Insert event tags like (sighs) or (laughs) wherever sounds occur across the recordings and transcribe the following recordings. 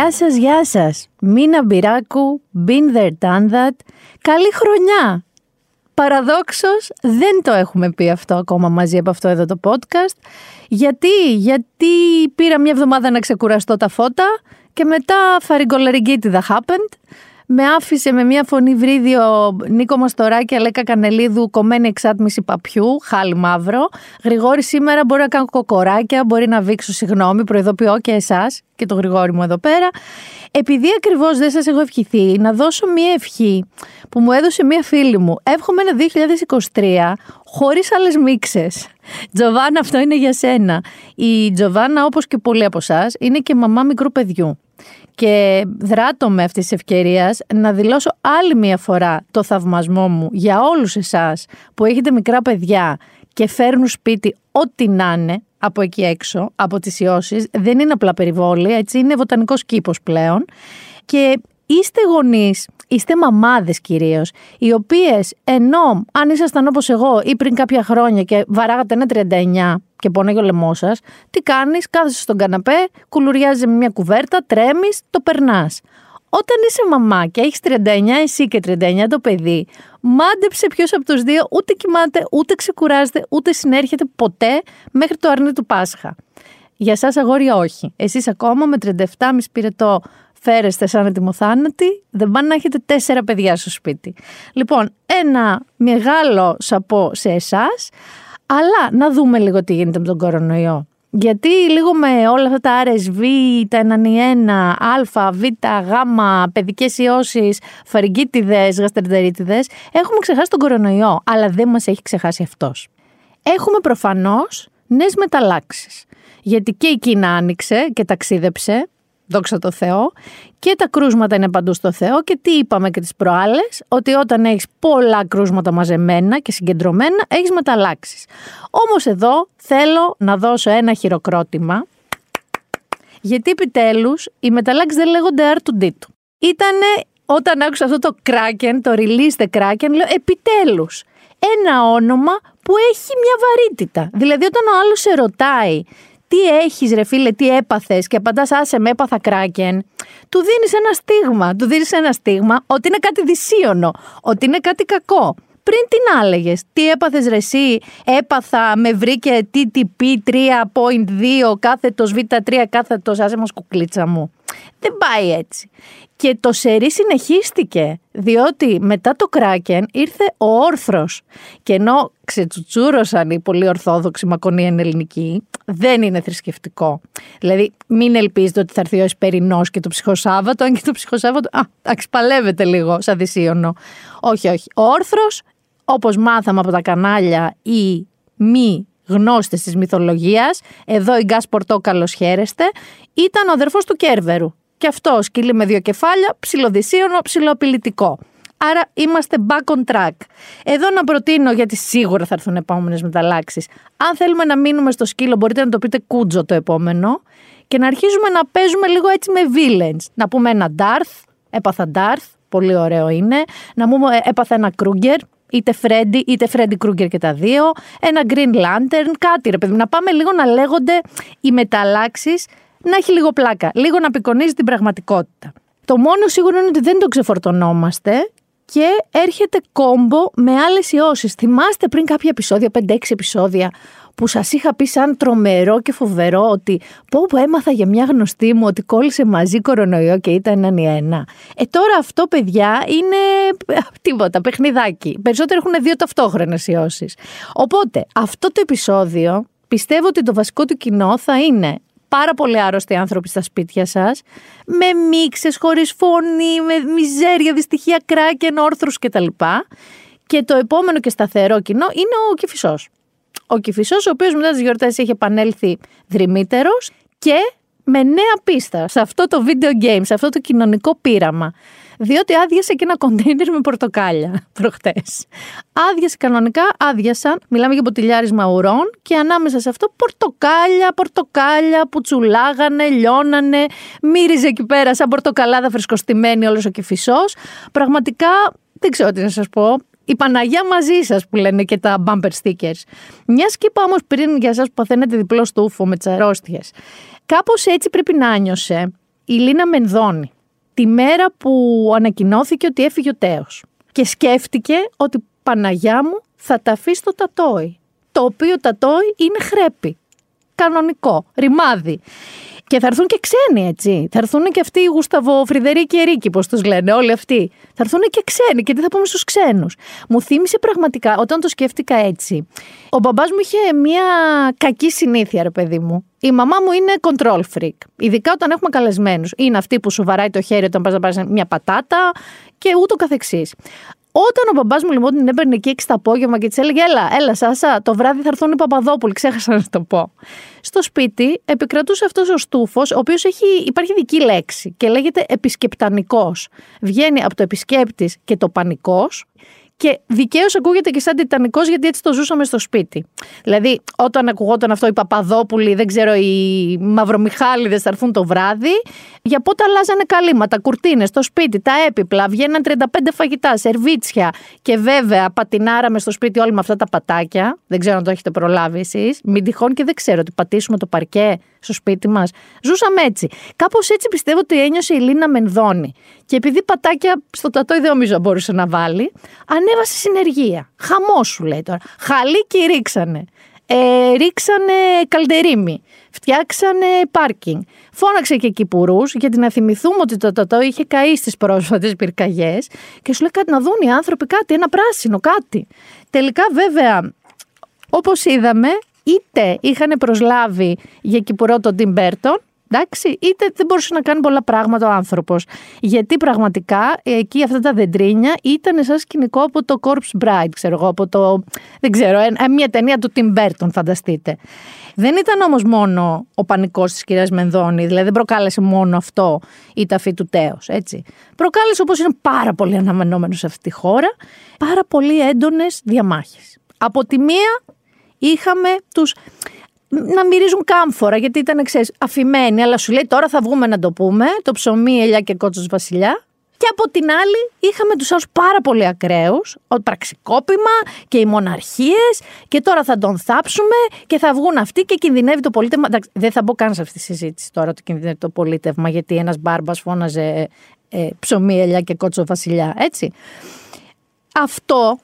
Γεια σας, γεια σας. Μίνα Μπυράκου, been there, done that. Καλή χρονιά. Παραδόξως δεν το έχουμε πει αυτό ακόμα μαζί από αυτό εδώ το podcast. Γιατί, γιατί πήρα μια εβδομάδα να ξεκουραστώ τα φώτα και μετά φαριγκολαριγκίτη that happened με άφησε με μια φωνή βρίδιο Νίκο Μαστοράκη, Αλέκα Κανελίδου, κομμένη εξάτμιση παπιού, χάλι μαύρο. Γρηγόρη σήμερα μπορεί να κάνω κοκοράκια, μπορεί να βήξω συγγνώμη, προειδοποιώ και εσάς και το Γρηγόρη μου εδώ πέρα. Επειδή ακριβώς δεν σας έχω ευχηθεί, να δώσω μια ευχή που μου έδωσε μια φίλη μου. Εύχομαι ένα 2023 χωρίς άλλες μίξες. Τζοβάνα, αυτό είναι για σένα. Η Τζοβάνα, όπως και πολλοί από εσάς, είναι και μαμά μικρού παιδιού. Και δράτω με αυτής της ευκαιρίας να δηλώσω άλλη μία φορά το θαυμασμό μου για όλους εσάς που έχετε μικρά παιδιά και φέρνουν σπίτι ό,τι να είναι από εκεί έξω, από τις ιώσεις. Δεν είναι απλά περιβόλια, έτσι είναι βοτανικός κήπος πλέον. Και είστε γονείς, είστε μαμάδες κυρίως, οι οποίες ενώ αν ήσασταν όπως εγώ ή πριν κάποια χρόνια και βαράγατε ένα 39 και πονέγει ο λαιμό σας, τι κάνεις, κάθεσαι στον καναπέ, κουλουριάζει με μια κουβέρτα, τρέμεις, το περνάς. Όταν είσαι μαμά και έχεις 39 εσύ και 39 το παιδί, μάντεψε ποιος από τους δύο ούτε κοιμάται, ούτε ξεκουράζεται, ούτε συνέρχεται ποτέ μέχρι το αρνί του Πάσχα. Για εσά αγόρια όχι. Εσείς ακόμα με 37,5 πυρετό φέρεστε σαν ετοιμοθάνατοι, δεν πάνε να έχετε τέσσερα παιδιά στο σπίτι. Λοιπόν, ένα μεγάλο σαπό σε εσάς, αλλά να δούμε λίγο τι γίνεται με τον κορονοϊό. Γιατί λίγο με όλα αυτά τα RSV, τα 1, Α, Β, Γ, παιδικές ιώσεις, φαρικίτιδες, γαστρεντερίτιδε, έχουμε ξεχάσει τον κορονοϊό, αλλά δεν μας έχει ξεχάσει αυτός. Έχουμε προφανώς νέες μεταλλάξεις. Γιατί και η Κίνα άνοιξε και ταξίδεψε, δόξα τω Θεώ, και τα κρούσματα είναι παντού στο Θεό και τι είπαμε και τις προάλλες, ότι όταν έχεις πολλά κρούσματα μαζεμένα και συγκεντρωμένα, έχεις μεταλλάξεις. Όμως εδώ θέλω να δώσω ένα χειροκρότημα, γιατί επιτέλους οι μεταλλάξεις δεν λέγονται R2D2. Ήτανε όταν άκουσα αυτό το Kraken, το release the Kraken, λέω επιτέλους ένα όνομα που έχει μια βαρύτητα. Δηλαδή όταν ο άλλος σε ρωτάει τι έχεις, ρε φίλε, τι έπαθες και απαντάς, άσε με, έπαθα κράκεν, του δίνεις ένα στίγμα. Του δίνεις ένα στίγμα ότι είναι κάτι δυσίωνο, ότι είναι κάτι κακό. Πριν τι να έλεγε, τι έπαθες ρε εσύ, έπαθα, με βρήκε TTP 3.2 κάθετος Β3 κάθετος, άσε μας κουκλίτσα μου. Δεν πάει έτσι. Και το σερί συνεχίστηκε, διότι μετά το Κράκεν ήρθε ο Όρθρος. Και ενώ ξετσουτσούρωσαν οι πολύ ορθόδοξοι μακονία ελληνική, δεν είναι θρησκευτικό. Δηλαδή, μην ελπίζετε ότι θα έρθει ο Εσπερινός και το ψυχοσάββατο, αν και το ψυχοσάββατο. Α, αξιπαλεύεται λίγο σαν δυσίωνο. Όχι, όχι. Ο Όρθρος, όπως μάθαμε από τα κανάλια ή μη γνώστες της μυθολογίας, εδώ η Γκάς Πορτόκαλο χαίρεστε, ήταν ο αδερφός του Κέρβερου. Και αυτό σκύλι με δύο κεφάλια, ψιλοδυσίωνο, ψιλοαπειλητικό. Άρα είμαστε back on track. Εδώ να προτείνω, γιατί σίγουρα θα έρθουν επόμενες μεταλλάξεις. Αν θέλουμε να μείνουμε στο σκύλο, μπορείτε να το πείτε κούτζο το επόμενο. Και να αρχίζουμε να παίζουμε λίγο έτσι με villains. Να πούμε ένα Darth, έπαθα Darth, πολύ ωραίο είναι. Να πούμε ε, έπαθα ένα Kruger, είτε Freddy, είτε Freddy Krueger και τα δύο. Ένα Green Lantern, κάτι ρε παιδί. Να πάμε λίγο να λέγονται οι μεταλλάξεις, να έχει λίγο πλάκα. Λίγο να απεικονίζει την πραγματικότητα. Το μόνο σίγουρο είναι ότι δεν το ξεφορτωνόμαστε και έρχεται κόμπο με άλλες ιώσεις. Θυμάστε πριν κάποια επεισόδια, 5-6 επεισόδια, που σας είχα πει σαν τρομερό και φοβερό ότι πω που έμαθα για μια γνωστή μου ότι κόλλησε μαζί κορονοϊό και ήταν έναν ή ένα. Ε τώρα αυτό παιδιά είναι τίποτα, παιχνιδάκι. Περισσότερο έχουν δύο ταυτόχρονες ιώσεις. Οπότε αυτό το επεισόδιο πιστεύω ότι το βασικό του κοινό θα είναι πάρα πολύ άρρωστοι άνθρωποι στα σπίτια σας, με μίξες, χωρίς φωνή, με μιζέρια, δυστυχία, κράκεν, όρθρους κτλ. Και το επόμενο και σταθερό κοινό είναι ο Κηφισός. Ο Κηφισός, ο οποίος μετά τις γιορτές έχει επανέλθει δρυμύτερος και με νέα πίστα σε αυτό το video game, σε αυτό το κοινωνικό πείραμα διότι άδειασε και ένα κοντέινερ με πορτοκάλια (laughs) προχτές. Άδειασε κανονικά, άδειασαν, μιλάμε για ποτηλιάρισμα ουρών και ανάμεσα σε αυτό πορτοκάλια, πορτοκάλια που τσουλάγανε, λιώνανε, μύριζε εκεί πέρα σαν πορτοκαλάδα φρεσκοστημένη όλος ο κυφισό. Πραγματικά δεν ξέρω τι να σας πω. Η Παναγία μαζί σας που λένε και τα bumper stickers. Μιας σκήπα όμως πριν για εσάς που παθαίνετε διπλό στούφο με τις αρρώστιες. Κάπως έτσι πρέπει να νιώσε η Λίνα Μενδώνη τη μέρα που ανακοινώθηκε ότι έφυγε ο Τέος και σκέφτηκε ότι Παναγιά μου θα τα αφήσει στο τατόι το οποίο τατόι είναι χρέπι κανονικό, ρημάδι. Και θα έρθουν και ξένοι, έτσι. Θα έρθουν και αυτοί οι Γουσταβο Φρυδερίκη και Ρίκη, πώς τους λένε, όλοι αυτοί. Θα έρθουν και ξένοι. Και τι θα πούμε στους ξένους. Μου θύμισε πραγματικά, όταν το σκέφτηκα έτσι, ο μπαμπάς μου είχε μια κακή συνήθεια, ρε παιδί μου. Η μαμά μου είναι control freak. Ειδικά όταν έχουμε καλεσμένους. Είναι αυτή που σου βαράει το χέρι όταν πας να πάρεις μια πατάτα και ούτω καθεξής. Όταν ο μπαμπάς μου λοιπόν την έπαιρνε εκεί 6 το απόγευμα και της έλεγε: Έλα, έλα, Σάσα, το βράδυ θα έρθουν οι Παπαδόπουλοι, ξέχασα να το πω. Στο σπίτι επικρατούσε αυτός ο στούφος, ο οποίος υπάρχει δική λέξη και λέγεται επισκεπτανικός. Βγαίνει από το επισκέπτης και το πανικός και δικαίως ακούγεται και σαν τιτανικός, γιατί έτσι το ζούσαμε στο σπίτι. Δηλαδή, όταν ακουγόταν αυτό οι Παπαδόπουλοι, δεν ξέρω, οι Μαυρομιχάλιδε θα έρθουν το βράδυ, για πότε αλλάζανε καλύματα, κουρτίνες, το σπίτι, τα έπιπλα, βγαίναν 35 φαγητά, σερβίτσια. Και βέβαια, πατινάραμε στο σπίτι όλοι με αυτά τα πατάκια. Δεν ξέρω αν το έχετε προλάβει εσείς. Μην τυχόν και δεν ξέρω ότι πατήσουμε το παρκέ στο σπίτι μας. Ζούσαμε έτσι. Κάπως έτσι πιστεύω ότι ένιωσε η Λίνα Μενδώνη. Και επειδή πατάκια στο τατόι δεν νομίζω μπορούσε να βάλει, ανέβασε συνεργεία. Χαμός σου λέει τώρα. Χαλίκι ρίξανε. Ε, ρίξανε καλντερίμι. Φτιάξανε πάρκινγκ. Φώναξε και κυπουρούς, γιατί να θυμηθούμε ότι το τατό είχε καεί στις πρόσφατες πυρκαγιές. Και σου λέει κάτι να δουν οι άνθρωποι, κάτι, ένα πράσινο, κάτι. Τελικά, βέβαια, όπως είδαμε, είτε είχαν προσλάβει για κυπουρό τον Τιμ Μπέρτον, εντάξει, είτε δεν μπορούσε να κάνει πολλά πράγματα ο άνθρωπος. Γιατί πραγματικά εκεί αυτά τα δεντρίνια ήταν σαν σκηνικό από το Corpse Bride, ξέρω εγώ, από το. Δεν ξέρω, μια ταινία του Tim Burton, φανταστείτε. Δεν ήταν όμως μόνο ο πανικός της κυρίας Μενδώνη, δηλαδή δεν προκάλεσε μόνο αυτό η ταφή του Τέος, έτσι. Προκάλεσε όπως είναι πάρα πολύ αναμενόμενο σε αυτή τη χώρα, πάρα πολύ έντονες διαμάχες. Από τη μία είχαμε τους να μυρίζουν κάμφορα, γιατί ήταν ξέρεις, αφημένοι, αλλά σου λέει τώρα θα βγούμε να το πούμε, το ψωμί, ελιά και κότσος βασιλιά. Και από την άλλη είχαμε τους άλλους πάρα πολύ ακραίους, ο πραξικόπημα και οι μοναρχίες και τώρα θα τον θάψουμε και θα βγουν αυτοί και κινδυνεύει το πολίτευμα. δεν θα μπω καν σε αυτή τη συζήτηση τώρα ότι κινδυνεύει το πολίτευμα γιατί ένας μπάρμπας φώναζε ε, ψωμί, ελιά και κότσο βασιλιά, έτσι. Αυτό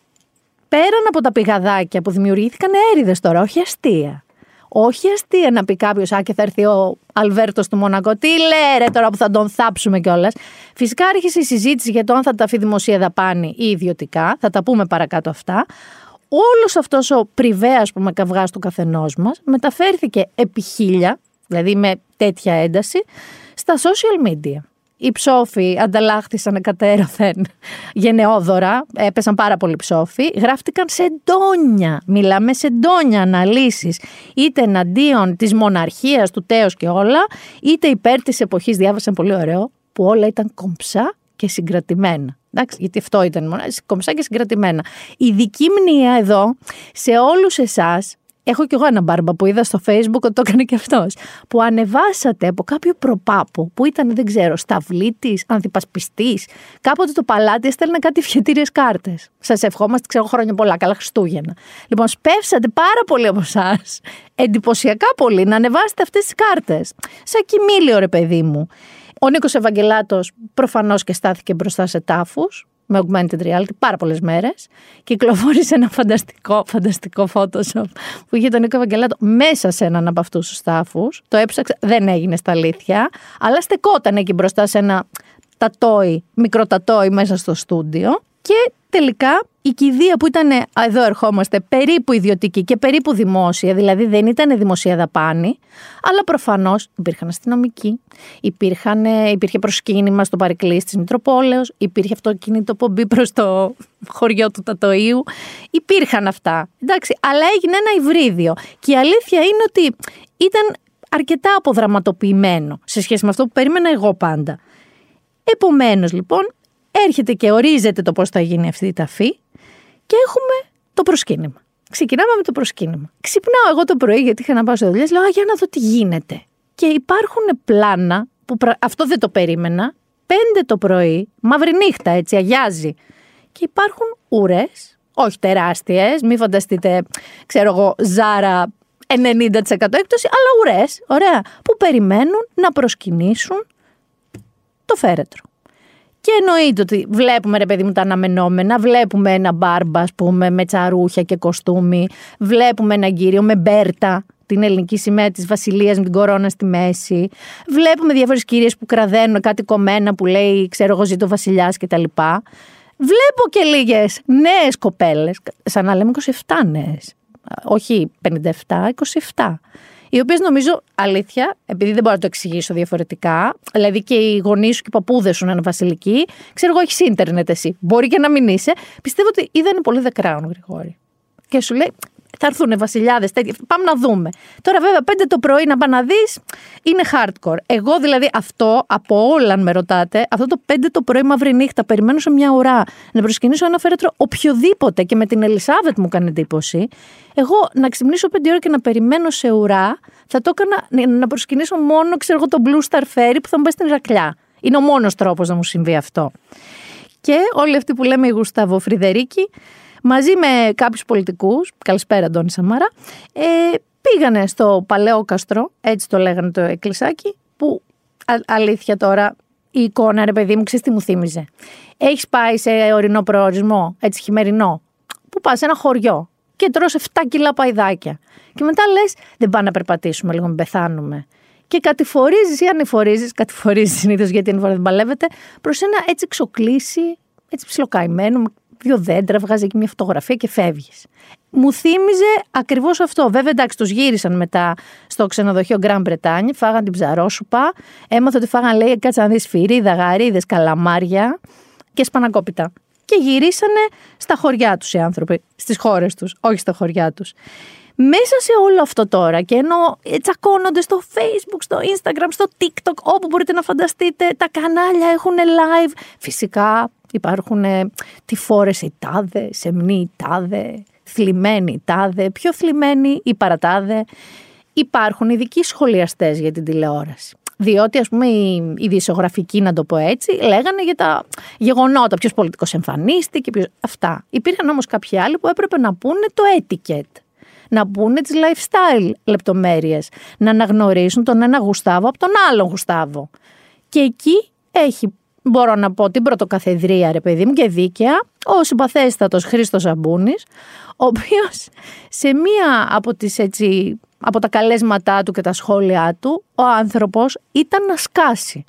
πέραν από τα πηγαδάκια που δημιουργήθηκαν έρηδες τώρα, όχι αστεία. Όχι αστεία να πει κάποιος, Α, και θα έρθει ο Αλβέρτος του Μονακό. Τι λέει ρε τώρα που θα τον θάψουμε κιόλας. Φυσικά άρχισε η συζήτηση για το αν θα τα αφήσει δημοσία δαπάνη ή ιδιωτικά. Θα τα πούμε παρακάτω αυτά. Όλος αυτός ο πριβέας που με καυγάς του καθενός μας μεταφέρθηκε επί χίλια, δηλαδή με τέτοια ένταση, στα social media. Οι ψόφοι ανταλλάχθησαν εκατέρωθεν γενναιόδωρα, έπεσαν πάρα πολλοί ψόφοι, γράφτηκαν σε ντόνια, μιλάμε σε ντόνια αναλύσεις, είτε εναντίον της μοναρχίας, του τέος και όλα, είτε υπέρ της εποχής, διάβασαν πολύ ωραίο, που όλα ήταν κομψά και συγκρατημένα. Εντάξει, γιατί αυτό ήταν κομψά και συγκρατημένα. Η δική μνήμα εδώ, σε όλους εσάς, Έχω κι εγώ ένα μπάρμπα που είδα στο facebook ότι το έκανε και αυτός. Που ανεβάσατε από κάποιο προπάπο που ήταν, δεν ξέρω, σταυλίτης, αντιπασπιστή. Κάποτε το παλάτι έστελνε κάτι φιετήριες κάρτες. Σας ευχόμαστε, ξέρω χρόνια πολλά. Καλά Χριστούγεννα. Λοιπόν, σπεύσατε πάρα πολύ από εσάς. Εντυπωσιακά πολύ να ανεβάσετε αυτές τις κάρτες. Σαν κοιμήλιο, ρε παιδί μου. Ο Νίκος Ευαγγελάτος προφανώς και στάθηκε μπροστά σε τάφους με augmented reality πάρα πολλές μέρες. Κυκλοφόρησε ένα φανταστικό, φανταστικό Photoshop που είχε τον Νίκο Ευαγγελάτο μέσα σε έναν από αυτούς τους τάφους. Το έψαξα, δεν έγινε στα αλήθεια, αλλά στεκόταν εκεί μπροστά σε ένα τατόι, μικρό τατόι μέσα στο στούντιο. Και τελικά η κηδεία που ήταν, εδώ ερχόμαστε, περίπου ιδιωτική και περίπου δημόσια, δηλαδή δεν ήταν δημοσία δαπάνη, αλλά προφανώς υπήρχαν αστυνομικοί, υπήρχαν, υπήρχε προσκύνημα στο παρεκκλή της Μητροπόλεως, υπήρχε αυτοκίνητο πομπή προς το χωριό του Τατοίου. Υπήρχαν αυτά. Εντάξει, αλλά έγινε ένα υβρίδιο. Και η αλήθεια είναι ότι ήταν αρκετά αποδραματοποιημένο σε σχέση με αυτό που περίμενα εγώ πάντα. Επομένως λοιπόν έρχεται και ορίζεται το πώς θα γίνει αυτή η ταφή και έχουμε το προσκύνημα. Ξεκινάμε με το προσκύνημα. Ξυπνάω εγώ το πρωί γιατί είχα να πάω σε δουλειά. Λέω, για να δω τι γίνεται. Και υπάρχουν πλάνα που αυτό δεν το περίμενα. Πέντε το πρωί, μαύρη νύχτα έτσι, αγιάζει. Και υπάρχουν ουρές, όχι τεράστιες, μην φανταστείτε, ξέρω εγώ, ζάρα 90% έκπτωση, αλλά ουρές, ωραία, που περιμένουν να προσκυνήσουν το φέρετρο. Και εννοείται ότι βλέπουμε ρε παιδί μου τα αναμενόμενα, βλέπουμε ένα μπάρμπα ας πούμε με τσαρούχια και κοστούμι, βλέπουμε ένα κύριο με μπέρτα, την ελληνική σημαία της βασιλείας με την κορώνα στη μέση, βλέπουμε διάφορες κυρίες που κραδένουν κάτι κομμένα που λέει ξέρω εγώ ζήτω βασιλιάς κτλ. Βλέπω και λίγες νέες κοπέλες, σαν να λέμε 27 νέες, όχι 57, 27 οι οποίες νομίζω αλήθεια, επειδή δεν μπορώ να το εξηγήσω διαφορετικά, δηλαδή και οι γονείς σου και οι παππούδες σου να είναι βασιλικοί, ξέρω εγώ, έχεις ίντερνετ εσύ. Μπορεί και να μην είσαι. Πιστεύω ότι είδανε πολύ The Crown, Γρηγόρη. Και σου λέει, θα έρθουν βασιλιάδες τέτοια. Πάμε να δούμε. Τώρα, βέβαια, πέντε το πρωί να πάει να δεις είναι hardcore. Εγώ δηλαδή αυτό από όλα, αν με ρωτάτε, αυτό το πέντε το πρωί μαύρη νύχτα, περιμένω σε μια ουρά να προσκυνήσω ένα φέρετρο οποιοδήποτε και με την Ελισάβετ μου κάνει εντύπωση. Εγώ να ξυπνήσω πέντε ώρα και να περιμένω σε ουρά, θα το έκανα να προσκυνήσω μόνο, ξέρω εγώ, το Blue Star Ferry που θα μου πάει στην Ηρακλιά. Είναι ο μόνος τρόπος να μου συμβεί αυτό. Και όλοι αυτοί που λέμε η Γουστάβο Φρυδερίκη, μαζί με κάποιους πολιτικούς, καλησπέρα Αντώνη Σαμάρα, ε, πήγανε στο Παλαιό Καστρό, έτσι το λέγανε το εκκλησάκι, που αλήθεια τώρα η εικόνα, ρε παιδί μου, ξέρεις τι μου θύμιζε. Έχεις πάει σε ορεινό προορισμό, έτσι χειμερινό, που πας σε ένα χωριό και τρως 7 κιλά παϊδάκια. Και μετά λες, δεν πάμε να περπατήσουμε λίγο, μην πεθάνουμε. Και κατηφορίζεις ή ανηφορίζεις, κατηφορίζεις συνήθως γιατί η δεν παλεύεται, προς ένα έτσι ξοκλήσι, έτσι ψιλοκαημένο, δύο δέντρα, βγάζει και μια φωτογραφία και φεύγεις. Μου θύμιζε ακριβώς αυτό. Βέβαια, εντάξει, τους γύρισαν μετά στο ξενοδοχείο Grand Bretagne, φάγαν την ψαρόσουπα. Έμαθα ότι φάγαν, λέει, κάτσα να δεις φυρίδα, γαρίδες, καλαμάρια και σπανακόπιτα. Και γυρίσανε στα χωριά τους οι άνθρωποι, στις χώρες τους, όχι στα χωριά τους. Μέσα σε όλο αυτό τώρα και ενώ τσακώνονται στο facebook, στο instagram, στο tiktok, όπου μπορείτε να φανταστείτε, τα κανάλια έχουν live. Φυσικά Υπάρχουν ε, τι φόρεσε η τάδε, σεμνή η τάδε, θλιμμένη η τάδε, πιο θλιμμένη η παρατάδε. Υπάρχουν ειδικοί σχολιαστές για την τηλεόραση. Διότι, ας πούμε, οι, οι να το πω έτσι, λέγανε για τα γεγονότα. Ποιος πολιτικός εμφανίστηκε, ποιος... αυτά. Υπήρχαν όμως κάποιοι άλλοι που έπρεπε να πούνε το etiquette. Να πούνε τι lifestyle λεπτομέρειες. Να αναγνωρίσουν τον ένα Γουστάβο από τον άλλον Γουστάβο. Και εκεί έχει μπορώ να πω την πρωτοκαθεδρία ρε παιδί μου και δίκαια, ο συμπαθέστατος Χρήστος Αμπούνης, ο οποίος σε μία από, τις, έτσι, από τα καλέσματά του και τα σχόλιά του, ο άνθρωπος ήταν να σκάσει.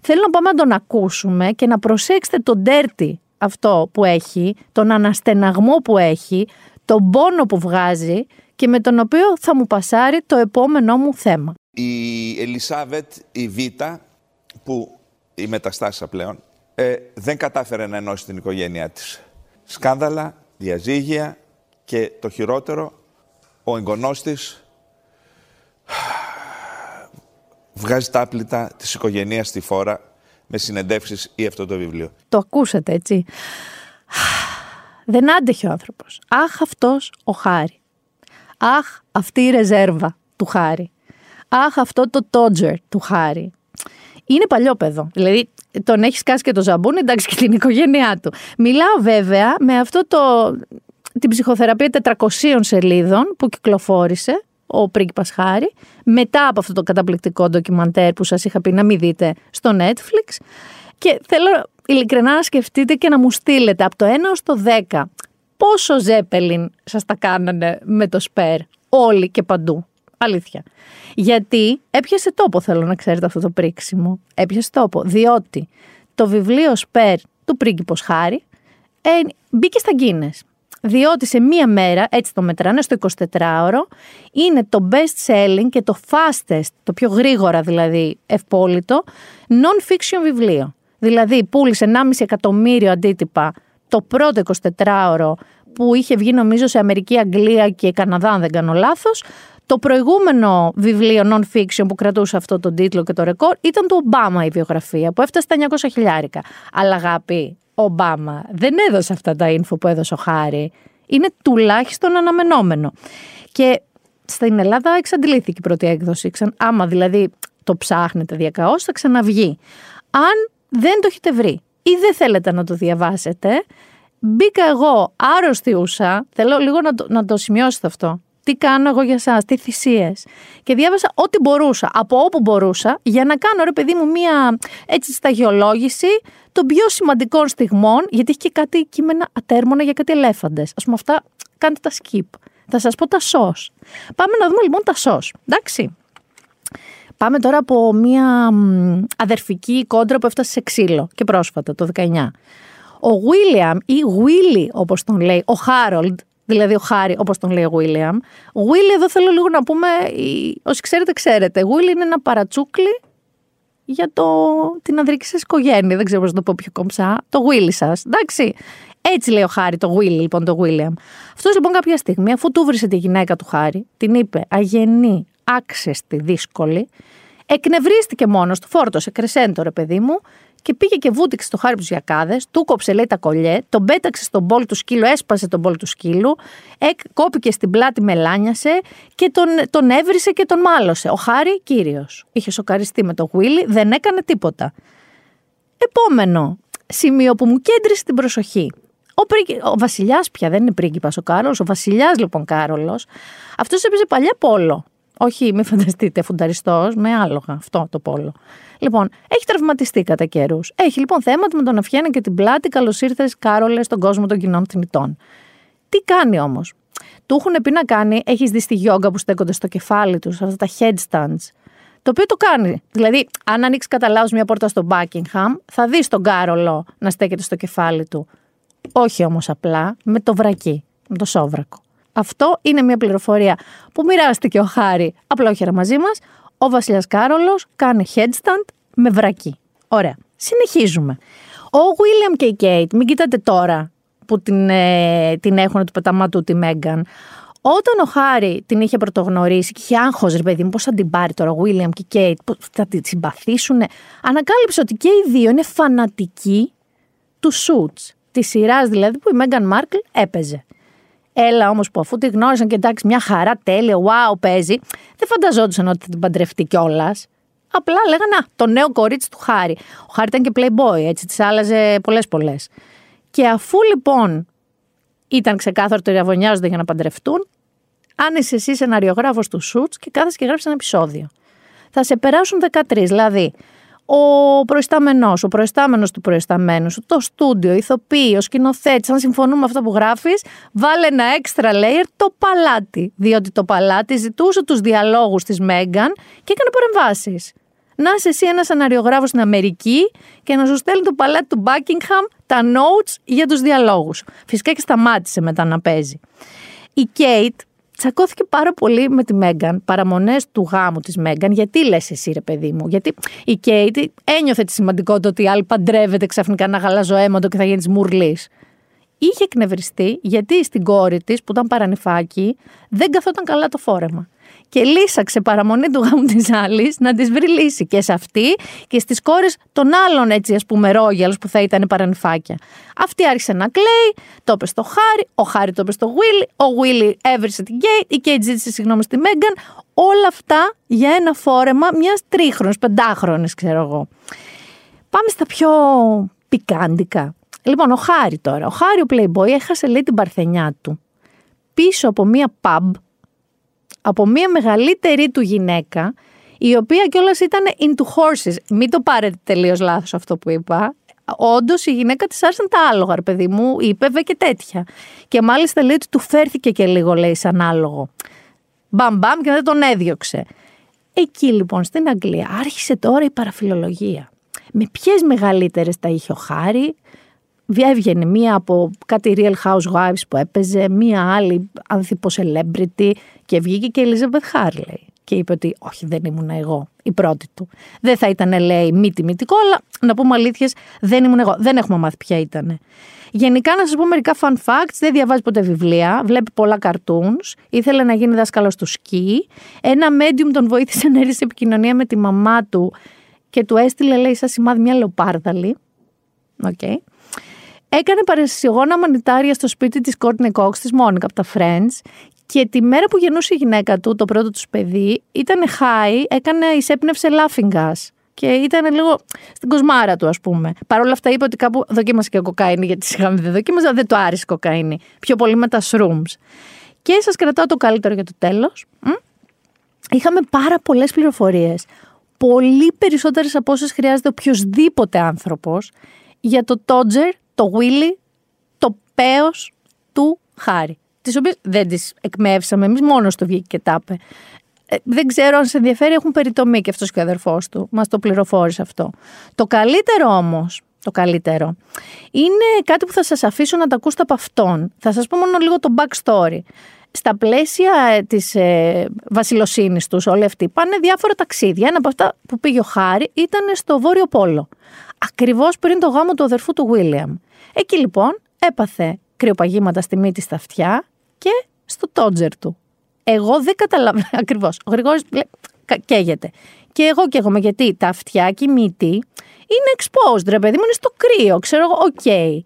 Θέλω να πάμε να τον ακούσουμε και να προσέξετε τον τέρτη αυτό που έχει, τον αναστεναγμό που έχει, τον πόνο που βγάζει και με τον οποίο θα μου πασάρει το επόμενό μου θέμα. Η Ελισάβετ, η Β, που η μεταστάσια πλέον, ε, δεν κατάφερε να ενώσει την οικογένειά της. Σκάνδαλα, διαζύγια και το χειρότερο, ο εγγονός της (sighs) βγάζει τα άπλυτα της οικογένειας στη φόρα με συνεντεύξεις ή αυτό το βιβλίο. Το ακούσατε, έτσι. Δεν άντεχε ο άνθρωπος. Αχ, αυτός ο Χάρη. Αχ, αυτή η ρεζέρβα του Χάρη. Αχ, αυτό το τότζερ του Χάρη είναι παλιό παιδό. Δηλαδή, τον έχει κάσει και το ζαμπούνι, εντάξει και την οικογένειά του. Μιλάω βέβαια με αυτό το. την ψυχοθεραπεία 400 σελίδων που κυκλοφόρησε ο πρίγκιπας Χάρη, μετά από αυτό το καταπληκτικό ντοκιμαντέρ που σας είχα πει να μην δείτε στο Netflix. Και θέλω ειλικρινά να σκεφτείτε και να μου στείλετε από το 1 ως το 10 πόσο ζέπελιν σας τα κάνανε με το σπέρ όλοι και παντού. Αλήθεια. Γιατί έπιασε τόπο, θέλω να ξέρετε αυτό το πρίξιμο. Έπιασε τόπο. Διότι το βιβλίο Σπέρ του πρίγκιπος Χάρη ε, μπήκε στα Γκίνες. Διότι σε μία μέρα, έτσι το μετράνε, στο 24ωρο, είναι το best selling και το fastest, το πιο γρήγορα δηλαδή ευπόλυτο, non-fiction βιβλίο. Δηλαδή πούλησε 1,5 εκατομμύριο αντίτυπα το πρώτο 24ωρο που είχε βγει νομίζω σε Αμερική, Αγγλία και Καναδά, αν δεν κάνω λάθος, το προηγούμενο βιβλίο non-fiction που κρατούσε αυτό το τίτλο και το ρεκόρ ήταν του Ομπάμα η βιογραφία που έφτασε στα 900 χιλιάρικα. Αλλά αγάπη, ο Ομπάμα δεν έδωσε αυτά τα info που έδωσε ο Χάρη. Είναι τουλάχιστον αναμενόμενο. Και στην Ελλάδα εξαντλήθηκε η πρώτη έκδοση. Άμα δηλαδή το ψάχνετε διακαώς θα ξαναβγεί. Αν δεν το έχετε βρει ή δεν θέλετε να το διαβάσετε, μπήκα εγώ άρρωστη ούσα, θέλω λίγο να το, να το σημειώσετε αυτό τι κάνω εγώ για εσά, τι θυσίες. Και διάβασα ό,τι μπορούσα, από όπου μπορούσα, για να κάνω ρε παιδί μου μία έτσι σταγιολόγηση των πιο σημαντικών στιγμών, γιατί έχει και κάτι κείμενα ατέρμονα για κάτι ελέφαντες. Α πούμε, αυτά κάντε τα skip. Θα σας πω τα σο. Πάμε να δούμε λοιπόν τα σο. Εντάξει. Πάμε τώρα από μία αδερφική κόντρα που έφτασε σε ξύλο και πρόσφατα, το 19. Ο William ή Willy όπως τον λέει, ο Harold, δηλαδή ο Χάρη όπως τον λέει ο William. Ο Willy εδώ θέλω λίγο να πούμε, όσοι ξέρετε ξέρετε, Willy είναι ένα παρατσούκλι για το, την ανδρική σας οικογένεια. Δεν ξέρω πώς να το πω πιο κομψά. Το Willy σας. Εντάξει. Έτσι λέει ο Χάρη, το Willy λοιπόν, το William. Αυτός λοιπόν κάποια στιγμή, αφού του βρίσκεται τη γυναίκα του Χάρη, την είπε αγενή, άξεστη, δύσκολη, εκνευρίστηκε μόνος του, φόρτωσε κρεσέντο ρε παιδί μου και πήγε και βούτυξε το χάρι τους γιακάδες, του κόψε λέει τα κολλιέ, τον πέταξε στον μπολ του σκύλου, έσπασε τον μπολ του σκύλου, εκ, κόπηκε στην πλάτη, μελάνιασε και τον, τον έβρισε και τον μάλωσε. Ο Χάρη κύριος. Είχε σοκαριστεί με το Γουίλι, δεν έκανε τίποτα. Επόμενο σημείο που μου κέντρισε την προσοχή. Ο, ο βασιλιάς πια δεν είναι πρίγκιπας ο Κάρολος, ο βασιλιάς λοιπόν Κάρολος, αυτός έπαιζε παλιά πόλο. Όχι, μην φανταστείτε, φουνταριστός, με άλογα. Αυτό το πόλο. Λοιπόν, έχει τραυματιστεί κατά καιρούς. Έχει λοιπόν θέματα με τον Αυχένα και την πλάτη. Καλώς ήρθες, Κάρολες, στον κόσμο των κοινών θνητών. Τι κάνει όμως; Του έχουν πει να κάνει, έχεις δει στη γιόγκα που στέκονται στο κεφάλι τους, αυτά τα headstands. Το οποίο το κάνει. Δηλαδή, αν ανοίξεις κατά λάθο μια πόρτα στο Buckingham, θα δεις τον Κάρολο να στέκεται στο κεφάλι του. Όχι όμως απλά, με το βρακί, με το σόβρακο. Αυτό είναι μια πληροφορία που μοιράστηκε ο Χάρη απλόχερα μαζί μας. Ο Βασιλιάς Κάρολος κάνει headstand με βρακί. Ωραία. Συνεχίζουμε. Ο Βίλιαμ και η Κέιτ, μην κοιτάτε τώρα που την, ε, την έχουν του πεταμάτου τη Μέγαν. Όταν ο Χάρη την είχε πρωτογνωρίσει και είχε άγχος, ρε παιδί μου, πώς θα την πάρει τώρα ο Βίλιαμ και η Κέιτ, θα τη συμπαθήσουν, ανακάλυψε ότι και οι δύο είναι φανατικοί του σουτ. Της σειράς δηλαδή που η Μέγαν Μάρκλ έπαιζε. Έλα όμως που αφού τη γνώρισαν και εντάξει, μια χαρά τέλεια, wow, παίζει, δεν φανταζόντουσαν ότι θα την παντρευτεί κιόλας. Απλά λέγανε, Α, το νέο κορίτσι του Χάρη. Ο Χάρη ήταν και playboy, έτσι, της άλλαζε πολλέ-πολλέ. Και αφού λοιπόν ήταν ξεκάθαρο ότι ριαβωνιάζονται για να παντρευτούν, αν είσαι εσύ σεναριογράφο του Σουτς και κάθεσαι και γράφει ένα επεισόδιο. Θα σε περάσουν 13, δηλαδή ο προϊστάμενός, ο προϊστάμενος του προϊσταμένου σου, το στούντιο, ηθοποιοί, ο σκηνοθέτης, αν συμφωνούμε με αυτό που γράφεις, βάλε ένα extra layer το παλάτι. Διότι το παλάτι ζητούσε τους διαλόγους της Μέγαν και έκανε παρεμβάσεις. Να είσαι εσύ ένας αναριογράφο στην Αμερική και να σου στέλνει το παλάτι του Buckingham τα notes για τους διαλόγους. Φυσικά και σταμάτησε μετά να παίζει. Η Κέιτ τσακώθηκε πάρα πολύ με τη Μέγαν, παραμονές του γάμου της Μέγαν. Γιατί λες εσύ, ρε παιδί μου, Γιατί η Κέιτ ένιωθε τη σημαντικότητα ότι η άλλη παντρεύεται ξαφνικά ένα γαλάζο αίματο και θα γίνεις μουρλής. Είχε εκνευριστεί γιατί στην κόρη της, που ήταν παρανυφάκι, δεν καθόταν καλά το φόρεμα και λύσαξε παραμονή του γάμου της άλλης να της βρει λύση και σε αυτή και στις κόρες των άλλων έτσι ας πούμε ρόγιαλου που θα ήταν παρανυφάκια. Αυτή άρχισε να κλαίει, το είπε στο Χάρι, ο Χάρι το είπε στο Βίλι, ο Βίλι έβρισε την Κέιτ, η Κέιτ ζήτησε συγγνώμη στη Μέγαν. Όλα αυτά για ένα φόρεμα μιας τρίχρονης, πεντάχρονης, ξέρω εγώ. Πάμε στα πιο πικάντικα. Λοιπόν, ο Χάρη τώρα. Ο Χάρη ο Playboy έχασε λέει την παρθενιά του πίσω από μία pub από μια μεγαλύτερη του γυναίκα, η οποία κιόλας ήταν into horses. Μην το πάρετε τελείως λάθος αυτό που είπα. Όντως η γυναίκα της άρεσαν τα άλογα, ρε παιδί μου, είπε και τέτοια. Και μάλιστα λέει ότι του φέρθηκε και λίγο, λέει, σαν άλογο. Μπαμ μπαμ και δεν τον έδιωξε. Εκεί λοιπόν στην Αγγλία άρχισε τώρα η παραφιλολογία. Με ποιες μεγαλύτερες τα είχε ο Χάρη, έβγαινε μία από κάτι Real Housewives που έπαιζε, μία άλλη ανθιπο celebrity και βγήκε και η Elizabeth Harley. Και είπε ότι όχι δεν ήμουν εγώ η πρώτη του. Δεν θα ήταν λέει μη τιμητικό, αλλά να πούμε αλήθειες, δεν ήμουν εγώ. Δεν έχουμε μάθει ποια ήταν. Γενικά να σας πω μερικά fun facts, δεν διαβάζει ποτέ βιβλία, βλέπει πολλά cartoons, ήθελε να γίνει δάσκαλος του σκι, ένα medium τον βοήθησε να έρθει σε επικοινωνία με τη μαμά του και του έστειλε λέει σαν σημάδι μια λεοπάρδαλη. Okay. Έκανε παρεσιογόνα μανιτάρια στο σπίτι της Κόρτνε Κόξ, της Μόνικα από τα Friends. Και τη μέρα που γεννούσε η γυναίκα του, το πρώτο τους παιδί, ήταν high, έκανε, εισέπνευσε laughing gas. Και ήταν λίγο στην κοσμάρα του, ας πούμε. Παρ' όλα αυτά είπε ότι κάπου δοκίμασε και κοκαίνη, γιατί είχαμε δεν δοκίμαζα, δεν το άρεσε κοκαίνη. Πιο πολύ με τα shrooms. Και σας κρατάω το καλύτερο για το τέλος. Είχαμε πάρα πολλές πληροφορίες. Πολύ περισσότερες από όσες χρειάζεται οποιοδήποτε άνθρωπος για το Τότζερ, το Willy, το πέος του Χάρη. Τις οποίες δεν τις εκμεύσαμε εμείς, μόνος στο βγήκε και τα είπε. Ε, δεν ξέρω αν σε ενδιαφέρει, έχουν περιτομή και αυτός και ο αδερφός του. Μας το πληροφόρησε αυτό. Το καλύτερο όμως, το καλύτερο, είναι κάτι που θα σας αφήσω να τα ακούσετε από αυτόν. Θα σας πω μόνο λίγο το backstory. Στα πλαίσια ε, της ε, βασιλοσύνης τους, όλοι αυτοί πάνε διάφορα ταξίδια. Ένα από αυτά που πήγε ο Χάρη ήταν στο Βόρειο Πόλο. Ακριβώς πριν το γάμο του αδερφού του Βίλιαμ. Εκεί λοιπόν έπαθε κρυοπαγήματα στη μύτη στα αυτιά και στο todger του. Εγώ δεν καταλαβαίνω (laughs) ακριβώς. Ο Γρηγόρης καίγεται. Και εγώ καίγομαι γιατί τα αυτιά και η μύτη είναι exposed, ρε παιδί μου, είναι στο κρύο. Ξέρω εγώ, OK. Okay.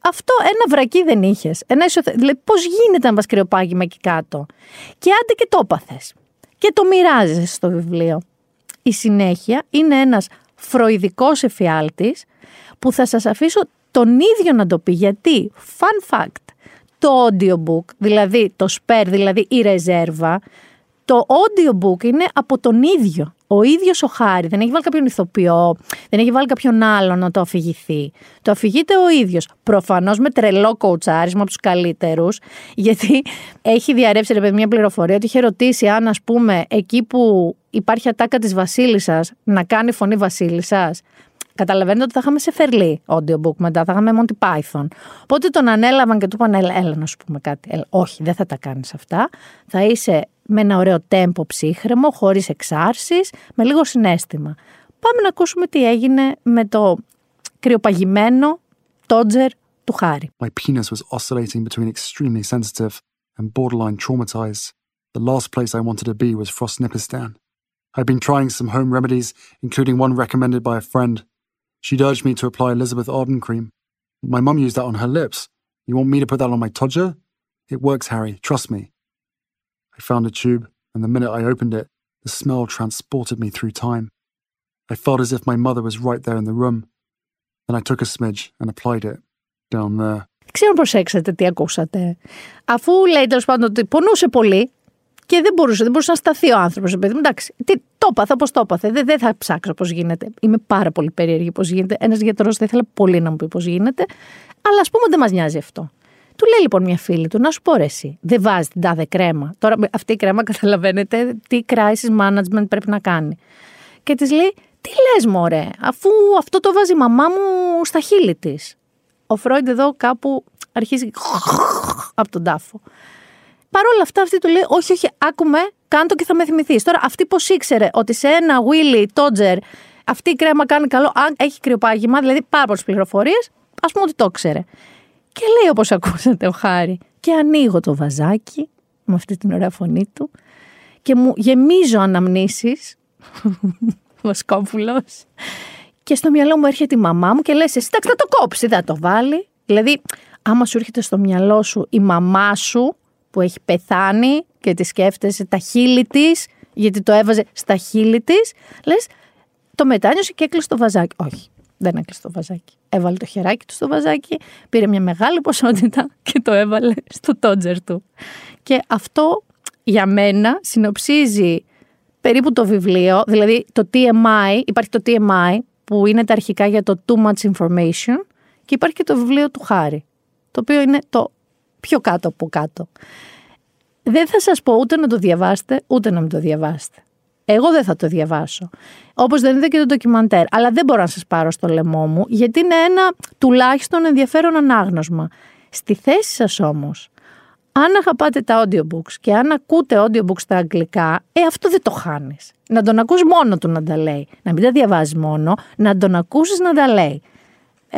Αυτό ένα βρακί δεν είχες. Δηλαδή, πώς γίνεται να πάθεις κρυοπάγημα εκεί κάτω; Και άντε και το έπαθες. Και το μοιράζει στο βιβλίο. Η συνέχεια είναι ένας φροηδικός εφιάλτης που θα σας αφήσω τον ίδιο να το πει. Γιατί, fun fact, το audiobook, δηλαδή το spare, δηλαδή η ρεζέρβα, το audiobook είναι από τον ίδιο. Ο ίδιος ο Χάρη. Δεν έχει βάλει κάποιον ηθοποιό, δεν έχει βάλει κάποιον άλλο να το αφηγηθεί. Το αφηγείται ο ίδιος. Προφανώς με τρελό κοουτσάρισμα από τους καλύτερους, γιατί έχει διαρρεύσει ρε μια πληροφορία ότι είχε ρωτήσει αν, ας πούμε, εκεί που υπάρχει ατάκα της Βασίλισσας να κάνει φωνή Βασίλισσας, Καταλαβαίνετε ότι θα είχαμε σε φερλί audiobook μετά, θα είχαμε Monty Python. Οπότε τον ανέλαβαν και του είπαν: Έλα, έλα να σου πούμε κάτι. Έλα, όχι, δεν θα τα κάνεις αυτά. Θα είσαι με ένα ωραίο τέμπο ψύχρεμο, χωρίς εξάρσεις, με λίγο συνέστημα. Πάμε να ακούσουμε τι έγινε με το κρυοπαγημένο τότζερ του Χάρη. My penis was oscillating between extremely sensitive and borderline traumatized. The last place I wanted to be was Frostnipistan. I'd been trying some home remedies, including one recommended by a friend, She'd urged me to apply Elizabeth Arden cream. My mum used that on her lips. You want me to put that on my todger? It works, Harry, trust me. I found a tube, and the minute I opened it, the smell transported me through time. I felt as if my mother was right there in the room. Then I took a smidge and applied it down there. Ξέρω προσέξατε τι ακούσατε. Αφού λέει τέλο πάντων ότι πονούσε πολύ, Και δεν μπορούσε, δεν μπορούσε να σταθεί ο άνθρωπος. Παιδί εντάξει, τι, το έπαθα όπως το έπαθε. Δεν, δεν θα ψάξω πώς γίνεται. Είμαι πάρα πολύ περίεργη πώς γίνεται. Ένας γιατρός θα ήθελα πολύ να μου πει πώς γίνεται. Αλλά ας πούμε δεν μας νοιάζει αυτό. Του λέει λοιπόν μια φίλη του, να σου πω ρε, εσύ, δεν βάζεις την τάδε κρέμα. Τώρα αυτή η κρέμα καταλαβαίνετε τι crisis management πρέπει να κάνει. Και της λέει, τι λες, Μωρέ, αφού αυτό το βάζει η μαμά μου στα χείλη της. Ο Φρόιντ εδώ κάπου αρχίζει (laughs) από τον τάφο. Παρ' όλα αυτά, αυτή του λέει: Όχι, όχι, άκουμε, κάντο και θα με θυμηθείς. Τώρα, αυτή πώς ήξερε ότι σε ένα Willy Todger αυτή η κρέμα κάνει καλό, αν έχει κρυοπάγημα, δηλαδή πάρα πολλές πληροφορίες, ας πούμε ότι το ξέρε. Και λέει όπως ακούσατε ο Χάρη, και ανοίγω το βαζάκι με αυτή την ωραία φωνή του και μου γεμίζω αναμνήσεις (laughs) Βοσκόπουλο. Και στο μυαλό μου έρχεται η μαμά μου και λε: Εσύ θα το κόψεις, δεν το βάλει. Δηλαδή, άμα σου έρχεται στο μυαλό σου η μαμά σου που έχει πεθάνει και τη σκέφτεσαι τα χείλη της, γιατί το έβαζε στα χείλη της, λες, το μετάνιωσε και έκλεισε το βαζάκι. Όχι, δεν έκλεισε το βαζάκι. Έβαλε το χεράκι του στο βαζάκι, πήρε μια μεγάλη ποσότητα (laughs) και το έβαλε στο τότζερ του. Και αυτό για μένα συνοψίζει περίπου το βιβλίο, δηλαδή το TMI, υπάρχει το TMI που είναι τα αρχικά για το Too Much Information και υπάρχει και το βιβλίο του Χάρη, το οποίο είναι το πιο κάτω από κάτω. Δεν θα σας πω ούτε να το διαβάσετε, ούτε να μην το διαβάσετε. Εγώ δεν θα το διαβάσω. Όπως δεν είδα και το ντοκιμαντέρ. Αλλά δεν μπορώ να σας πάρω στο λαιμό μου, γιατί είναι ένα τουλάχιστον ενδιαφέρον ανάγνωσμα. Στη θέση σας όμως, αν αγαπάτε τα audiobooks και αν ακούτε audiobooks στα αγγλικά, ε, αυτό δεν το χάνεις. Να τον ακούς μόνο του να τα λέει. Να μην τα διαβάζεις μόνο, να τον ακούσεις να τα λέει.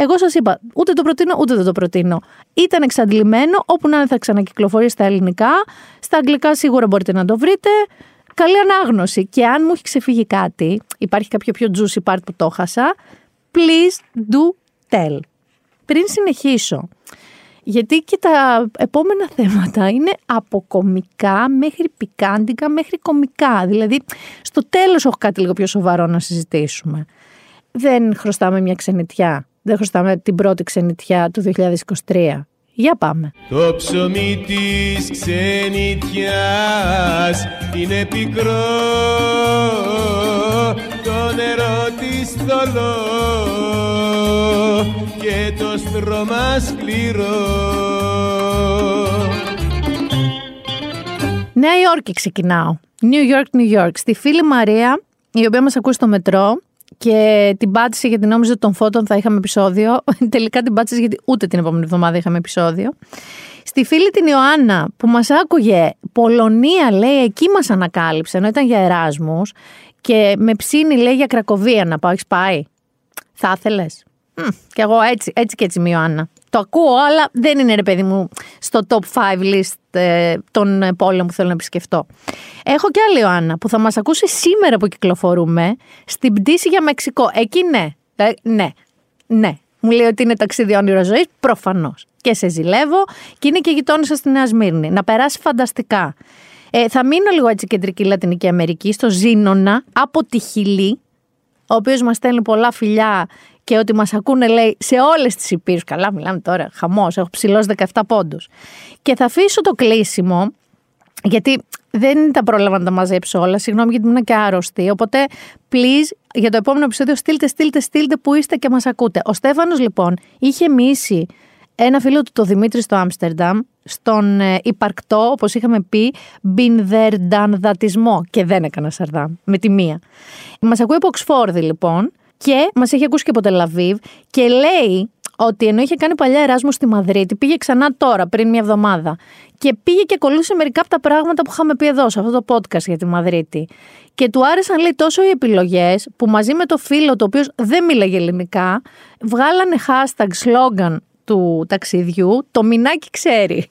Εγώ σας είπα, ούτε το προτείνω, ούτε δεν το προτείνω. Ήταν εξαντλημένο, όπου να θα ξανακυκλοφορεί στα ελληνικά. Στα αγγλικά σίγουρα μπορείτε να το βρείτε. Καλή ανάγνωση. Και αν μου έχει ξεφύγει κάτι, υπάρχει κάποιο πιο juicy part που το χάσα, please do tell. Πριν συνεχίσω, γιατί και τα επόμενα (laughs) θέματα είναι από κομικά μέχρι πικάντικα μέχρι κομικά. Δηλαδή, στο τέλος έχω κάτι λίγο πιο σοβαρό να συζητήσουμε. Δεν χρωστάμε μια ξενιτιά δεν χρωστάμε την πρώτη ξενιτιά του 2023 Για πάμε. Το ψωμί της ξενιτιάς είναι πικρό Το νερό της θολό και το στρώμα σκληρό Νέα Υόρκη ξεκινάω. New York, New York. Στη φίλη Μαρία, η οποία μας ακούει στο μετρό και την πάτησε γιατί νόμιζε ότι των φώτων θα είχαμε επεισόδιο. (laughs) Τελικά την πάτησε γιατί ούτε την επόμενη εβδομάδα είχαμε επεισόδιο. Στη φίλη την Ιωάννα που μας άκουγε Πολωνία λέει εκεί μας ανακάλυψε ενώ ήταν για Εράσμους και με ψήνει λέει για Κρακοβία να πάω. Έχεις πάει; Θα ήθελες; Και εγώ έτσι, έτσι και έτσι, Ιωάννα. Το ακούω, αλλά δεν είναι ρε παιδί μου στο top 5 list ε, των πόλεων που θέλω να επισκεφτώ. Έχω και άλλη Ιωάννα που θα μας ακούσει σήμερα που κυκλοφορούμε στην πτήση για Μεξικό. Εκεί ναι, ε, ναι, ναι. Μου λέει ότι είναι ταξίδι όνειρο ζωής, προφανώς. Και σε ζηλεύω και είναι και γειτόνισσα στη Νέα Σμύρνη. Να περάσει φανταστικά. Ε, θα μείνω λίγο έτσι κεντρική Λατινική Αμερική, στο Ζήνονα, από τη Χιλή, ο οποίος μας στέλνει πολλά φιλιά και ότι μας ακούνε, λέει, σε όλες τις υπήρους. Καλά, μιλάμε τώρα, χαμός, έχω ψηλώσει 17 πόντους. Και θα αφήσω το κλείσιμο, γιατί δεν τα πρόλαβα να τα μαζέψω όλα. Συγγνώμη, γιατί ήμουν και άρρωστη. Οπότε, please, για το επόμενο επεισόδιο, στείλτε, στείλτε, στείλτε που είστε και μας ακούτε. Ο Στέφανος, λοιπόν, είχε μίσει ένα φίλο του, το Δημήτρη, στο Άμστερνταμ, στον ε, υπαρκτό, όπως είχαμε πει, μπινδερντανδατισμό. Και δεν έκανα σαρδάμ, με τη μία. Μας ακούει από Οξφόρδη, λοιπόν, και μας έχει ακούσει και από Τελαβίβ και λέει ότι ενώ είχε κάνει παλιά Εράσμος στη Μαδρίτη, πήγε ξανά τώρα, πριν μια εβδομάδα. Και πήγε και ακολούθησε μερικά από τα πράγματα που είχαμε πει εδώ, σε αυτό το podcast για τη Μαδρίτη. Και του άρεσαν, λέει, τόσο οι επιλογές, που μαζί με το φίλο, το οποίος δεν μίλαγε ελληνικά, βγάλανε hashtag, slogan του ταξιδιού, το μινάκι ξέρει.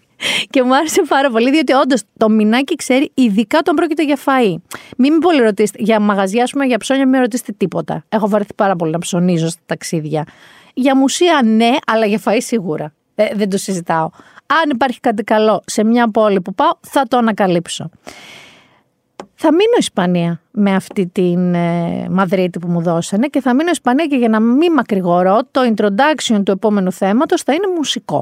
Και μου άρεσε πάρα πολύ, διότι όντως το μινάκι ξέρει, ειδικά όταν πρόκειται για φαΐ. Μην με πολύ ρωτήσετε, για μαγαζιά, πούμε, για ψώνια, μην ρωτήσετε τίποτα. Έχω βαρεθεί πάρα πολύ να ψωνίζω στα ταξίδια. Για μουσεία ναι, αλλά για φαΐ σίγουρα. Ε, δεν το συζητάω. Αν υπάρχει κάτι καλό σε μια πόλη που πάω, θα το ανακαλύψω. Θα μείνω Ισπανία με αυτή την ε, Μαδρίτη που μου δώσανε και θα μείνω Ισπανία και για να μην μακρηγορώ, το introduction του επόμενου θέματος θα είναι μουσικό.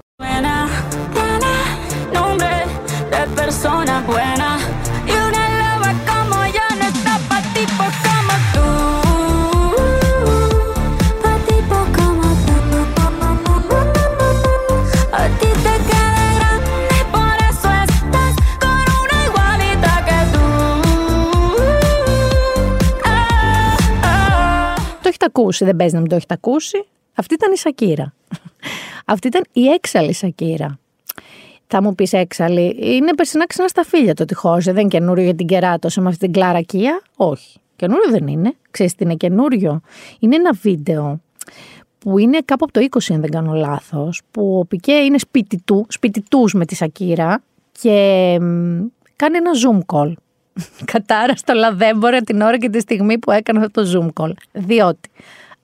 Ακούσει, δεν παίζει να μην το έχετε ακούσει. Αυτή ήταν η Σακύρα. (laughs) Αυτή ήταν η έξαλλη Σακύρα. Θα μου πεις έξαλλη, είναι περσινά ξανά στα φίλια το τυχόζε. Δεν είναι καινούριο για την κεράτωση με αυτή την κλαρακία. Όχι. Καινούριο δεν είναι. Ξέρεις τι είναι καινούριο; Είναι ένα βίντεο που είναι κάπου από το 20 αν δεν κάνω λάθος, που ο Πικέ είναι σπίτι του, σπίτι τους με τη Σακύρα και κάνει ένα zoom call. (laughs) Κατάρα στο λαδέμπορα την ώρα και τη στιγμή που έκανε αυτό το zoom call. Διότι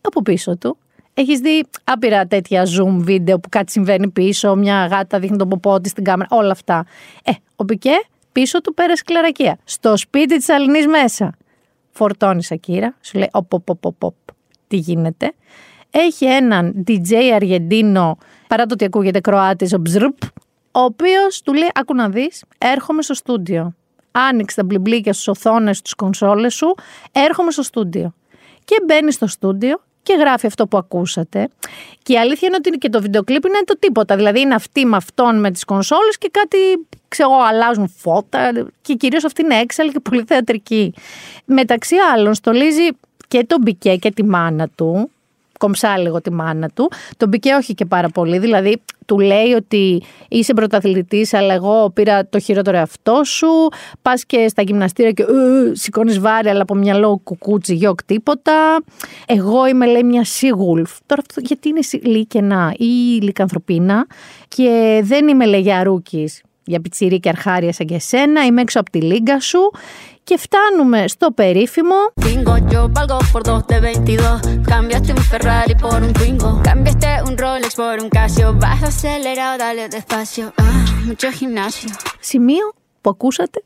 από πίσω του έχεις δει άπειρα τέτοια zoom βίντεο που κάτι συμβαίνει πίσω, μια γάτα δείχνει τον ποπό της στην κάμερα, όλα αυτά. Ε, ο Πικέ πίσω του πέρασε κλαρακία. Στο σπίτι της Αλληνής μέσα. Φορτώνεις Σακύρα, σου λέει οπ, οπ, οπ, οπ, τι γίνεται. Έχει έναν DJ Αργεντίνο, παρά το ότι ακούγεται Κροάτης, ο Μπζρουπ, ο οποίος του λέει: Άκου να δεις, έρχομαι στο στούντιο άνοιξε τα μπλιμπλίκια στους οθόνες, στους κονσόλες σου, έρχομαι στο στούντιο. Και μπαίνει στο στούντιο και γράφει αυτό που ακούσατε. Και η αλήθεια είναι ότι και το βιντεοκλίπ είναι το τίποτα. Δηλαδή είναι αυτή με αυτόν με τις κονσόλες και κάτι, ξέρω αλλάζουν φώτα και κυρίως αυτή είναι έξαλλη και πολύ θεατρική. Μεταξύ άλλων στολίζει και τον Μπικέ και τη μάνα του, κομψά λίγο τη μάνα του. Τον μπήκε όχι και πάρα πολύ. Δηλαδή, του λέει ότι είσαι πρωταθλητής, αλλά εγώ πήρα το χειρότερο εαυτό σου. Πας και στα γυμναστήρια και «Ε, σηκώνεις βάρη, αλλά από μυαλό κουκούτσι, γιοκ τίποτα. Εγώ είμαι, λέει, μια σίγουλφ. Τώρα αυτό γιατί είναι λίκαινα ή λικανθρωπίνα και δεν είμαι, λέει, για για πιτσίρι και αρχάρια σαν και εσένα, είμαι έξω από τη λίγκα σου και φτάνουμε στο περίφημο. Σημείο που ακούσατε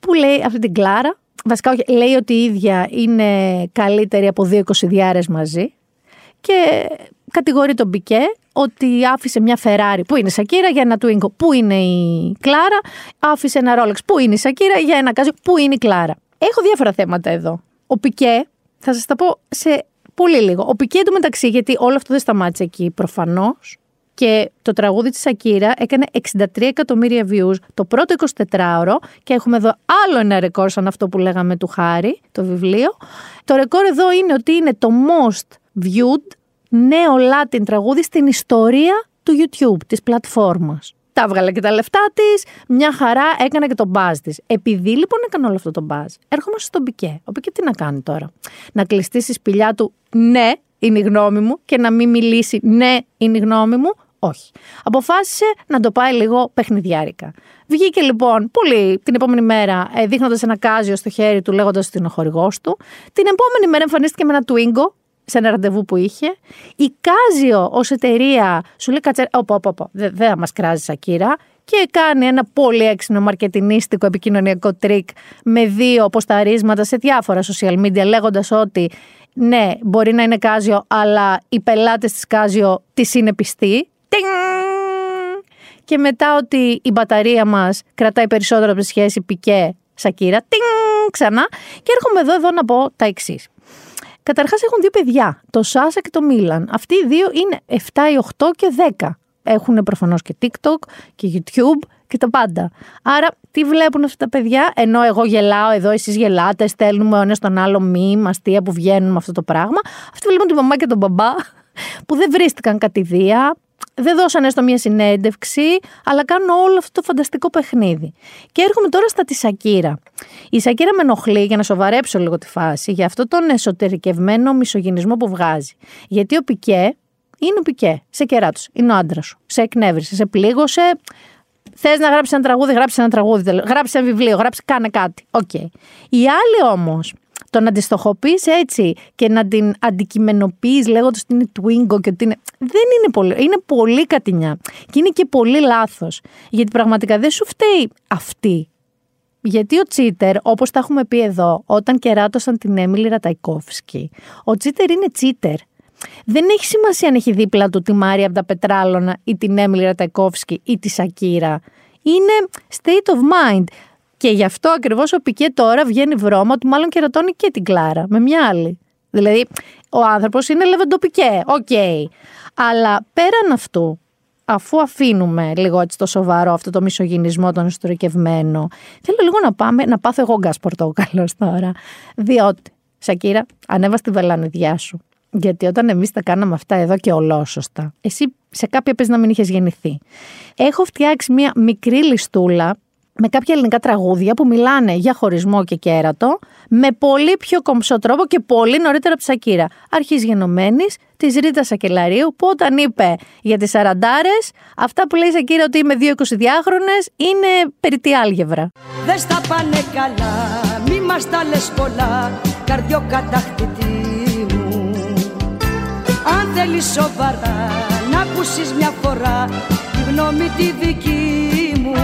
που λέει αυτή την Κλάρα. Βασικά λέει ότι η ίδια είναι καλύτερη από δύο εικοσιδιάρες μαζί. Και κατηγορεί τον Πικέ ότι άφησε μια Ferrari που είναι η Σακύρα για ένα Twingo που είναι η Κλάρα, άφησε ένα Rolex που είναι η Σακύρα για ένα Casio που είναι η Κλάρα. Έχω διάφορα θέματα εδώ. Ο Πικέ, θα σας τα πω σε πολύ λίγο. Ο Πικέ εντωμεταξύ, γιατί όλο αυτό δεν σταμάτησε εκεί προφανώς, και το τραγούδι της Σακύρα έκανε 63 εκατομμύρια views το πρώτο 24ωρο και έχουμε εδώ άλλο ένα ρεκόρ σαν αυτό που λέγαμε του Χάρη, το βιβλίο. Το ρεκόρ εδώ είναι ότι είναι το most viewed νέο Latin τραγούδι στην ιστορία του YouTube, της πλατφόρμας. Τα έβγαλε και τα λεφτά της, μια χαρά έκανε και τον μπάζ της. Επειδή λοιπόν έκανε όλο αυτό το μπάζ, έρχομαι στον Πικέ. Ο Πικέ τι να κάνει τώρα, Να κλειστεί στη σπηλιά του, ναι, είναι η γνώμη μου, και να μην μιλήσει, ναι, είναι η γνώμη μου, όχι. Αποφάσισε να το πάει λίγο παιχνιδιάρικα. Βγήκε λοιπόν πολύ την επόμενη μέρα, ε, δείχνοντας ένα Casio στο χέρι του, λέγοντας ότι είναι ο χορηγός του. Την επόμενη μέρα εμφανίστηκε με ένα Twingo σε ένα ραντεβού που είχε. Η Casio ως εταιρεία σου λέει κάτσε, όπα, όπα, όπα, δεν δε θα μας κράζει Σακίρα. Και κάνει ένα πολύ έξυπνο μαρκετινίστικο επικοινωνιακό τρικ με δύο ποσταρίσματα σε διάφορα social media λέγοντας ότι ναι, μπορεί να είναι Κάζιο, αλλά οι πελάτες της Κάζιο της είναι πιστοί. Και μετά ότι η μπαταρία μας κρατάει περισσότερο από τη σχέση πικέ Σακύρα. Ξανά. Και έρχομαι εδώ, εδώ να πω τα εξής. Καταρχάς έχουν δύο παιδιά, το Σάσα και το Μίλαν. Αυτοί οι δύο είναι 7, 8 και 10. Έχουν προφανώς και TikTok και YouTube και τα πάντα. Άρα, τι βλέπουν αυτά τα παιδιά, ενώ εγώ γελάω εδώ, εσείς γελάτε, στέλνουμε ο ένας τον άλλο μη, αστεία που βγαίνουν με αυτό το πράγμα. Αυτοί βλέπουν τη μαμά και τον μπαμπά που δεν βρίστηκαν κατ' ιδίαν, δεν δώσαν έστω μια συνέντευξη, αλλά κάνουν όλο αυτό το φανταστικό παιχνίδι. Και έρχομαι τώρα στα της Σακίρα. Η Σακίρα με ενοχλεί, για να σοβαρέψω λίγο τη φάση, για αυτό τον εσωτερικευμένο μισογυνισμό που βγάζει. Γιατί ο Πικέ είναι ο Πικέ, σε κεράτωσε. Είναι ο άντρας σου. Σε εκνεύρισε, σε πλήγωσε. Θες να γράψεις ένα τραγούδι, γράψεις ένα τραγούδι. Γράψεις ένα βιβλίο, γράψεις κάνε κάτι. OK. Okay. Οι άλλοι όμως το να τη στοχοποιεί έτσι και να την αντικειμενοποιείς λέγοντας ότι είναι Twingo και ότι είναι. Δεν είναι πολύ. Είναι πολύ κατηνιά. Και είναι και πολύ λάθος. Γιατί πραγματικά δεν σου φταίει αυτή. Γιατί ο Τσίτερ, όπως τα έχουμε πει εδώ, όταν κεράτωσαν την Έμιλη Ραταϊκόφσκι, ο Τσίτερ είναι Τσίτερ. Δεν έχει σημασία αν έχει δίπλα του τη Μάρια από τα Πετράλωνα ή την Έμιλη Ραταϊκόφσκι ή τη Σακύρα. Είναι state of mind. Και γι' αυτό ακριβώς ο Πικέ τώρα βγαίνει βρώμα ότι μάλλον κερατώνει και την Κλάρα με μια άλλη. Δηλαδή, ο άνθρωπος είναι λεβεντοπικέ, OK. Okay. Αλλά πέραν αυτού, αφού αφήνουμε λίγο έτσι το σοβαρό αυτό το μισογυνισμό τον εσωτερικευμένο, θέλω λίγο να πάμε να πάθω εγώ Γκας Πορτοκάλος τώρα. Διότι, Σακίρα, ανέβα στη βελανιδιά σου. Γιατί όταν εμείς τα κάναμε αυτά εδώ και ολόσωστα, εσύ σε κάποια πες να μην είχες γεννηθεί. Έχω φτιάξει μια μικρή λιστούλα με κάποια ελληνικά τραγούδια που μιλάνε για χωρισμό και κέρατο με πολύ πιο κομψό τρόπο και πολύ νωρίτερα από τη Σακύρα. Αρχής γενομένης της Ρίτα Σακελαρίου που όταν είπε για τις σαραντάρες αυτά που λέει η Σακύρα ότι είμαι δύο εικοσιδιάχρονες είναι περιττή άλγευρα. Δεν στα πάνε καλά, μη μας τα λες πολλά, καρδιοκατακτητή μου. Αν θέλεις σοβαρά να ακούσεις μια φορά τη γνώμη τη δική μου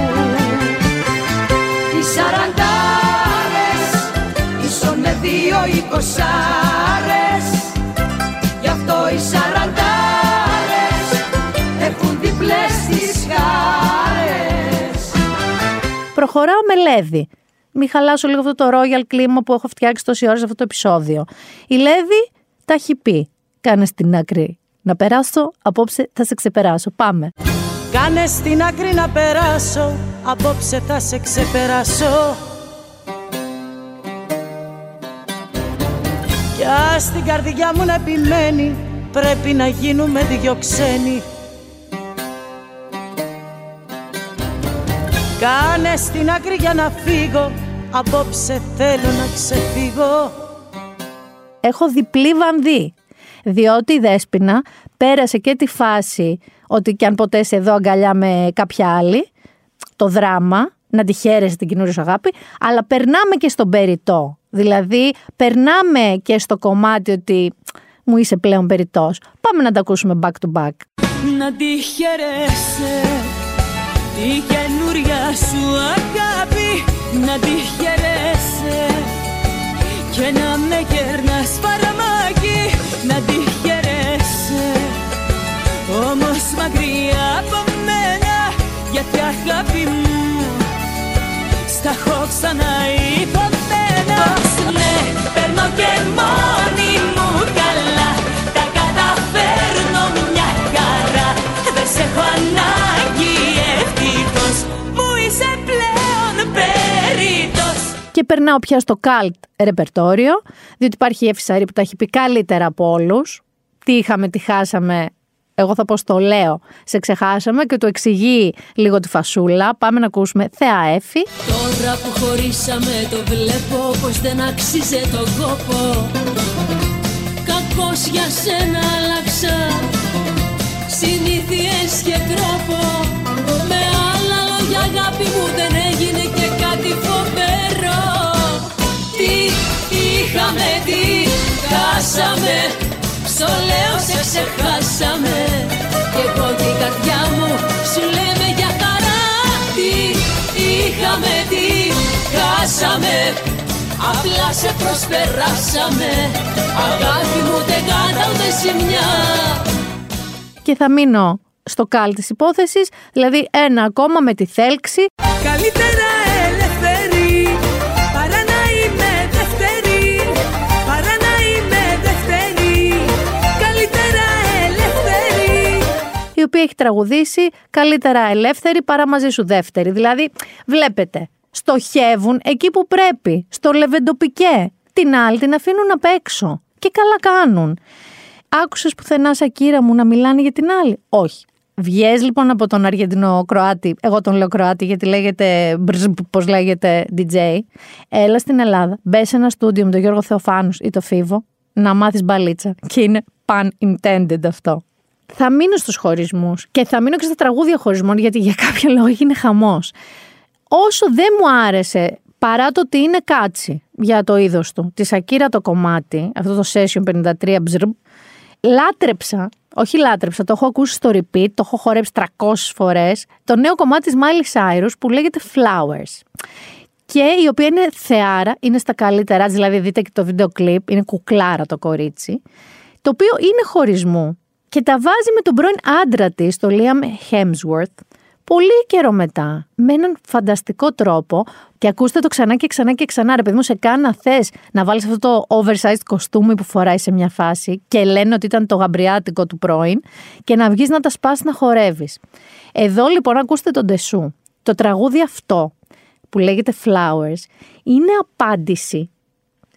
σαραντάρες Ίσονε δύο εικοσάρες Γι' αυτό οι σαραντάρες Έχουν διπλές τις χάρες Προχωράω με Λέβη. Μην χαλάσω λίγο αυτό το royal κλίμα που έχω φτιάξει τόση ώρα σε αυτό το επεισόδιο. Η Λέβη τα έχει πει. Κάνε στην άκρη να περάσω, απόψε θα σε ξεπεράσω. Πάμε. Κάνε στην άκρη να περάσω Απόψε θα σε ξεπεράσω. Κι ας την καρδιά μου να επιμένει Πρέπει να γίνουμε δυο ξένοι. Κάνε στην άκρη για να φύγω Απόψε θέλω να ξεφύγω. Έχω διπλή βανδύ διότι η Δέσποινα πέρασε και τη φάση ότι κι αν ποτέ είσαι εδώ αγκαλιά με κάποια άλλη, το δράμα, να τη χαίρεσαι την καινούργια σου αγάπη, αλλά περνάμε και στον περιττό. Δηλαδή, περνάμε και στο κομμάτι ότι μου είσαι πλέον περιττός. Πάμε να τα ακούσουμε back to back. Να τη χαίρεσαι τη καινούρια σου αγάπη να τη χαίρεσαι και να με γέρνας φαραμάκι να τη χαίρεσαι αγάπη μου Στα έχω ξαναϋποθέτω Ναι, παίρνω και μόνη μου καλά Τα καταφέρνω μια χαρά Δεν σε έχω ανάγκη ευτυχώς Μου είσαι πλέον περίτος Και περνάω πια στο καλτ ρεπερτόριο, διότι υπάρχει η Εφησαρή που τα έχει πει καλύτερα από όλους. Τι είχαμε, τι χάσαμε. Εγώ θα πω στο λέω, σε ξεχάσαμε και του εξηγεί λίγο τη φασούλα. Πάμε να ακούσουμε Θεά Έφη. Τώρα που χωρίσαμε το βλέπω πως δεν αξίζει τον κόπο Κακός για σένα άλλαξα συνήθειες και τρόπο Με άλλα λόγια αγάπη μου δεν έγινε και κάτι φοβερό Τι είχαμε, τι χάσαμε Στο λέω σε ξεχάσαμε. Και εγώ και η καρδιά μου σου λέμε για χαρά Τι είχαμε, τι χάσαμε. Απλά σε προσπεράσαμε. Αγάπη μου δεν κάτα ούτε ζημιά. Και θα μείνω στο καλ της υπόθεσης, δηλαδή ένα ακόμα με τη θέλξη. Καλύτερα η οποία έχει τραγουδήσει καλύτερα ελεύθερη παρά μαζί σου δεύτερη. Δηλαδή, βλέπετε, στοχεύουν εκεί που πρέπει, στο λεβεντοπικέ. Την άλλη την αφήνουν απ' έξω. Και καλά κάνουν. Άκουσες πουθενά Σακύρα μου να μιλάνε για την άλλη; Όχι. Βγες λοιπόν από τον Αργεντινό Κροάτι, εγώ τον λέω Κροάτι γιατί λέγεται, πώς λέγεται DJ, έλα στην Ελλάδα, μπες σε ένα στούντιο με τον Γιώργο Θεοφάνους ή το Φίβο, να μάθεις μπαλίτσα. Και είναι pun intended αυτό. Θα μείνω στους χωρισμούς και θα μείνω και στα τραγούδια χωρισμών γιατί για κάποιο λόγο είναι χαμός. Όσο δεν μου άρεσε, παρά το ότι είναι κάτσι για το είδος του, της Σακύρα το κομμάτι, αυτό το Session 53 μπζρμπ, λάτρεψα, όχι λάτρεψα, το έχω ακούσει στο repeat, το έχω χορέψει 300 φορές, το νέο κομμάτι της Miley Cyrus που λέγεται Flowers. Και η οποία είναι θεάρα, είναι στα καλύτερά της, δηλαδή δείτε και το βίντεο κλιπ, είναι κουκλάρα το κορίτσι, το οποίο είναι χωρισμού και τα βάζει με τον πρώην άντρα της, το Liam Hemsworth, πολύ καιρό μετά, με έναν φανταστικό τρόπο και ακούστε το ξανά και ξανά και ξανά. Ρε παιδί μου, σε κάνα θες να βάλεις αυτό το oversized κοστούμι που φοράει σε μια φάση και λένε ότι ήταν το γαμπριάτικο του πρώην και να βγεις να τα σπάσει να χορεύεις. Εδώ λοιπόν ακούστε τον Τεσού. Το τραγούδι αυτό που λέγεται Flowers είναι απάντηση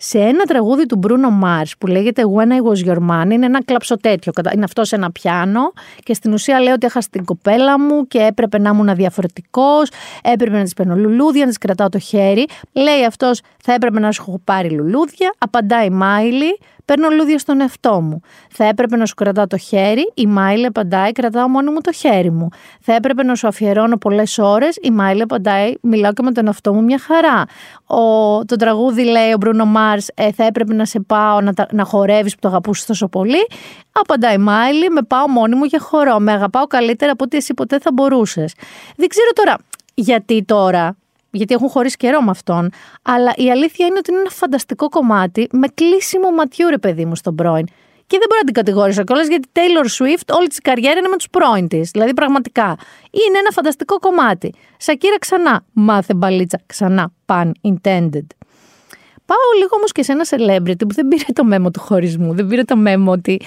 σε ένα τραγούδι του Bruno Mars που λέγεται When I Was Your Man, είναι ένα κλαψοτέτιο. Είναι αυτό σε ένα πιάνο και στην ουσία λέει ότι έχασα την κοπέλα μου και έπρεπε να ήμουν διαφορετικός, έπρεπε να της παίρνω λουλούδια, να της κρατάω το χέρι. Λέει αυτός, θα έπρεπε να σου έχω πάρει λουλούδια. Απαντάει Μάιλι, παίρνω λουλούδια στον εαυτό μου. Θα έπρεπε να σου κρατάω το χέρι, η Μάιλι απαντάει, κρατάω μόνο μου το χέρι μου. Θα έπρεπε να σου αφιερώνω πολλές ώρες, η Μάιλι απαντάει, μιλάω και με τον εαυτό μου μια χαρά. Ο, το τραγούδι λέει ο Μπρούνο Μαρς, ε, θα έπρεπε να σε πάω να, τα- να χορεύεις που το αγαπούσες τόσο πολύ. Απαντάει η Μάιλι, με πάω μόνη μου για χορό. Με αγαπάω καλύτερα από ό,τι εσύ ποτέ θα μπορούσες. Δεν ξέρω τώρα γιατί τώρα γιατί έχουν χωρίσει καιρό με αυτόν. Αλλά η αλήθεια είναι ότι είναι ένα φανταστικό κομμάτι με κλείσιμο ματιού, ρε παιδί μου, στον πρώην. Και δεν μπορώ να την κατηγορήσω κιόλας γιατί Taylor Swift όλη της καριέρα είναι με τους πρώην της. Δηλαδή, πραγματικά. Είναι ένα φανταστικό κομμάτι. Σακίρα ξανά. Μάθε μπαλίτσα ξανά. Pun intended. Πάω λίγο όμως και σε ένα celebrity που δεν πήρε το μέμο του χωρισμού. Δεν πήρε το μέμο ότι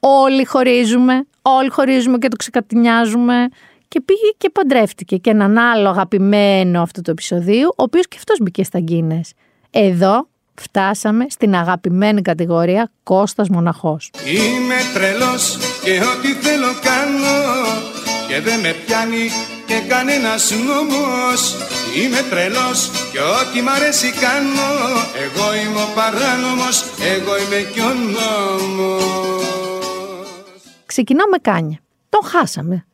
όλοι χωρίζουμε, όλοι χωρίζουμε και το ξεκατηνιάζουμε. Και πήγε και παντρεύτηκε και έναν άλλο αγαπημένο αυτού του επεισοδίου, ο οποίος και αυτός μπήκε στα Guinness. Εδώ φτάσαμε στην αγαπημένη κατηγορία Κώστας Μοναχός. Είμαι τρελός και ό,τι θέλω κάνω Και δεν με πιάνει και κανένας νόμος Είμαι τρελός και ό,τι μ' αρέσει κάνω Εγώ είμαι ο παράνομος, εγώ είμαι κι ο νόμος Ξεκινάω με Κάνια. Τον χάσαμε.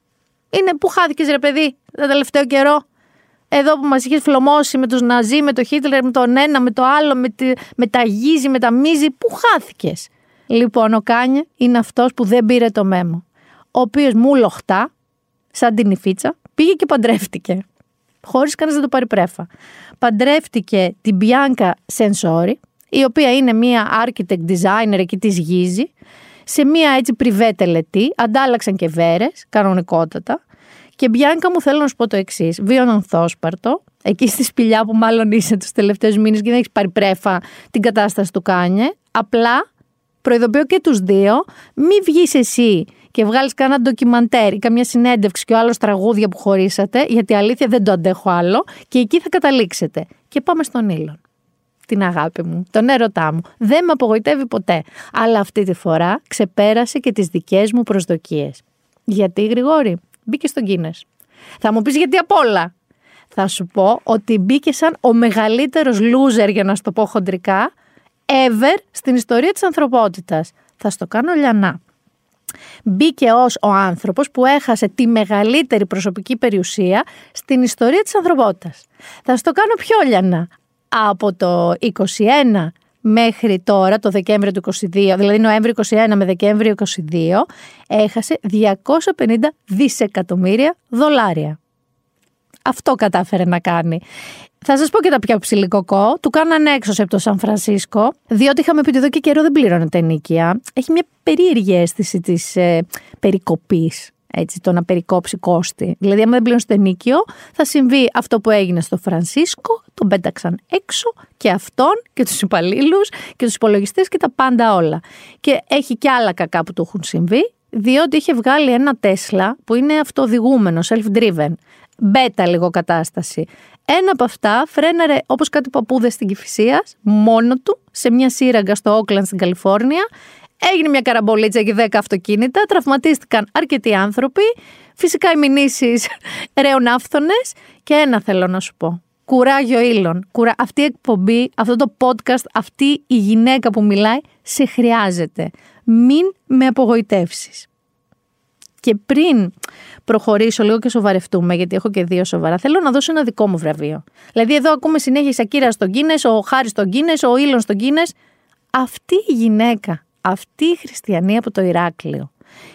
Είναι που χάθηκες ρε παιδί το τελευταίο καιρό. Εδώ που μας είχες φλωμώσει με τους Ναζί, με τον Χίτλερ, με τον ένα, με το άλλο, με, τη, με τα γίζι, με τα μίζι. Πού χάθηκες. Λοιπόν, ο Κάνια είναι αυτός που δεν πήρε το μέμο. Ο οποίος μου λοχτά, σαν τη νυφίτσα, πήγε και παντρεύτηκε. Χωρίς κανείς να το πάρει πρέφα. Παντρεύτηκε την Bianca Sensori, η οποία είναι μία architect designer εκεί της Yeezy, σε μία έτσι πριβέ τελετή, αντάλλαξαν και βέρες, κανονικότατα, Και Μπιάνκα μου θέλω να σου πω το εξής. Βίον ανθόσπαρτο, εκεί στη σπηλιά που μάλλον είσαι τους τελευταίους μήνες και δεν έχεις πάρει πρέφα την κατάσταση του Κάνιε. Απλά προειδοποιώ και τους δύο, μη βγεις εσύ και βγάλεις κανένα ντοκιμαντέρ ή καμιά συνέντευξη και ο άλλος τραγούδια που χωρίσατε, γιατί αλήθεια δεν το αντέχω άλλο και εκεί θα καταλήξετε. Και πάμε στον Ήλον. Την αγάπη μου, τον έρωτά μου. Δεν με απογοητεύει ποτέ. Αλλά αυτή τη φορά ξεπέρασε και τις δικές μου προσδοκίες. Γιατί, Γρηγόρη, μπήκες στον Κίνες. Θα μου πεις γιατί απ' όλα. Θα σου πω ότι μπήκε σαν ο μεγαλύτερος loser, για να σου το πω χοντρικά, ever στην ιστορία της ανθρωπότητας. Θα στο κάνω λιανά. Μπήκε ως ο άνθρωπος που έχασε τη μεγαλύτερη προσωπική περιουσία στην ιστορία της ανθρωπότητας. Θα στο κάνω πιο λιανά. Από το 21 μέχρι τώρα, το Δεκέμβριο του 22, δηλαδή Νοέμβριο 21 με Δεκέμβριο 22, έχασε 250 δισεκατομμύρια δολάρια. Αυτό κατάφερε να κάνει. Θα σας πω και τα πιο ψηλικοκό. Του κάνανε έξω από το Σαν Φρανσίσκο, διότι είχαμε πει ότι εδώ και καιρό δεν πλήρωνε ενίκεια. Έχει μια περίεργη αίσθηση της ε, περικοπής. Έτσι, το να περικόψει κόστη. Δηλαδή, άμα δεν πλήρωνε το ενίκιο, θα συμβεί αυτό που έγινε στο Φρανσίσκο, τον πέταξαν έξω και αυτόν και τους υπαλλήλους και τους υπολογιστές και τα πάντα όλα. Και έχει και άλλα κακά που του έχουν συμβεί, διότι είχε βγάλει ένα Τέσλα που είναι αυτοδηγούμενο, self-driven. Μπέτα λίγο κατάσταση. Ένα από αυτά φρέναρε όπως κάτι παππούδες στην Κυφυσίας, μόνο του, σε μια σύραγγα στο Όκλαντ στην Καλιφόρνια. Έγινε μια καραμπολίτσα και 10 αυτοκίνητα, τραυματίστηκαν αρκετοί άνθρωποι, φυσικά οι μηνύσεις (laughs) ρεονάφθονες και ένα θέλω να σου πω. Κουράγιο ήλων. Κουρα... Αυτή η εκπομπή, αυτό το podcast, αυτή η γυναίκα που μιλάει, σε χρειάζεται. Μην με απογοητεύσεις. Και πριν προχωρήσω λίγο και σοβαρευτούμε, γιατί έχω και δύο σοβαρά, θέλω να δώσω ένα δικό μου βραβείο. Δηλαδή, εδώ ακούμε συνέχεια η Σακύρα στον Κίνε, ο Χάρης στον Κίνε, ο Ήλον στον Κίνε. Αυτή η γυναίκα, αυτή η χριστιανή από το Ηράκλειο,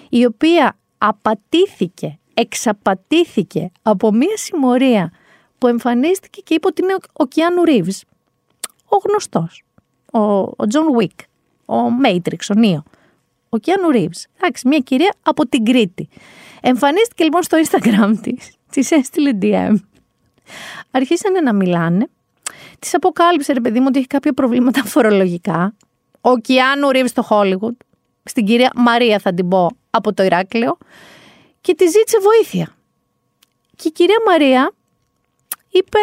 η οποία απατήθηκε, εξαπατήθηκε από μία συμμορία που εμφανίστηκε και είπε ότι είναι ο Κιάνου Ρίβς, ο γνωστός, ο Τζον Βίκ, ο Μέιτριξ, ο Νίο. Ο Κιάνου Ρίβς, εντάξει, μια κυρία από την Κρήτη. Εμφανίστηκε λοιπόν στο Instagram της, της έστειλε DM. Αρχίσανε να μιλάνε, της αποκάλυψε ρε παιδί μου ότι έχει κάποια προβλήματα φορολογικά. Ο Κιάνου Ρίβς στο Hollywood, στην κυρία Μαρία θα την πω από το Ηράκλειο και τη ζήτησε βοήθεια. Και η κυρία Μαρία είπε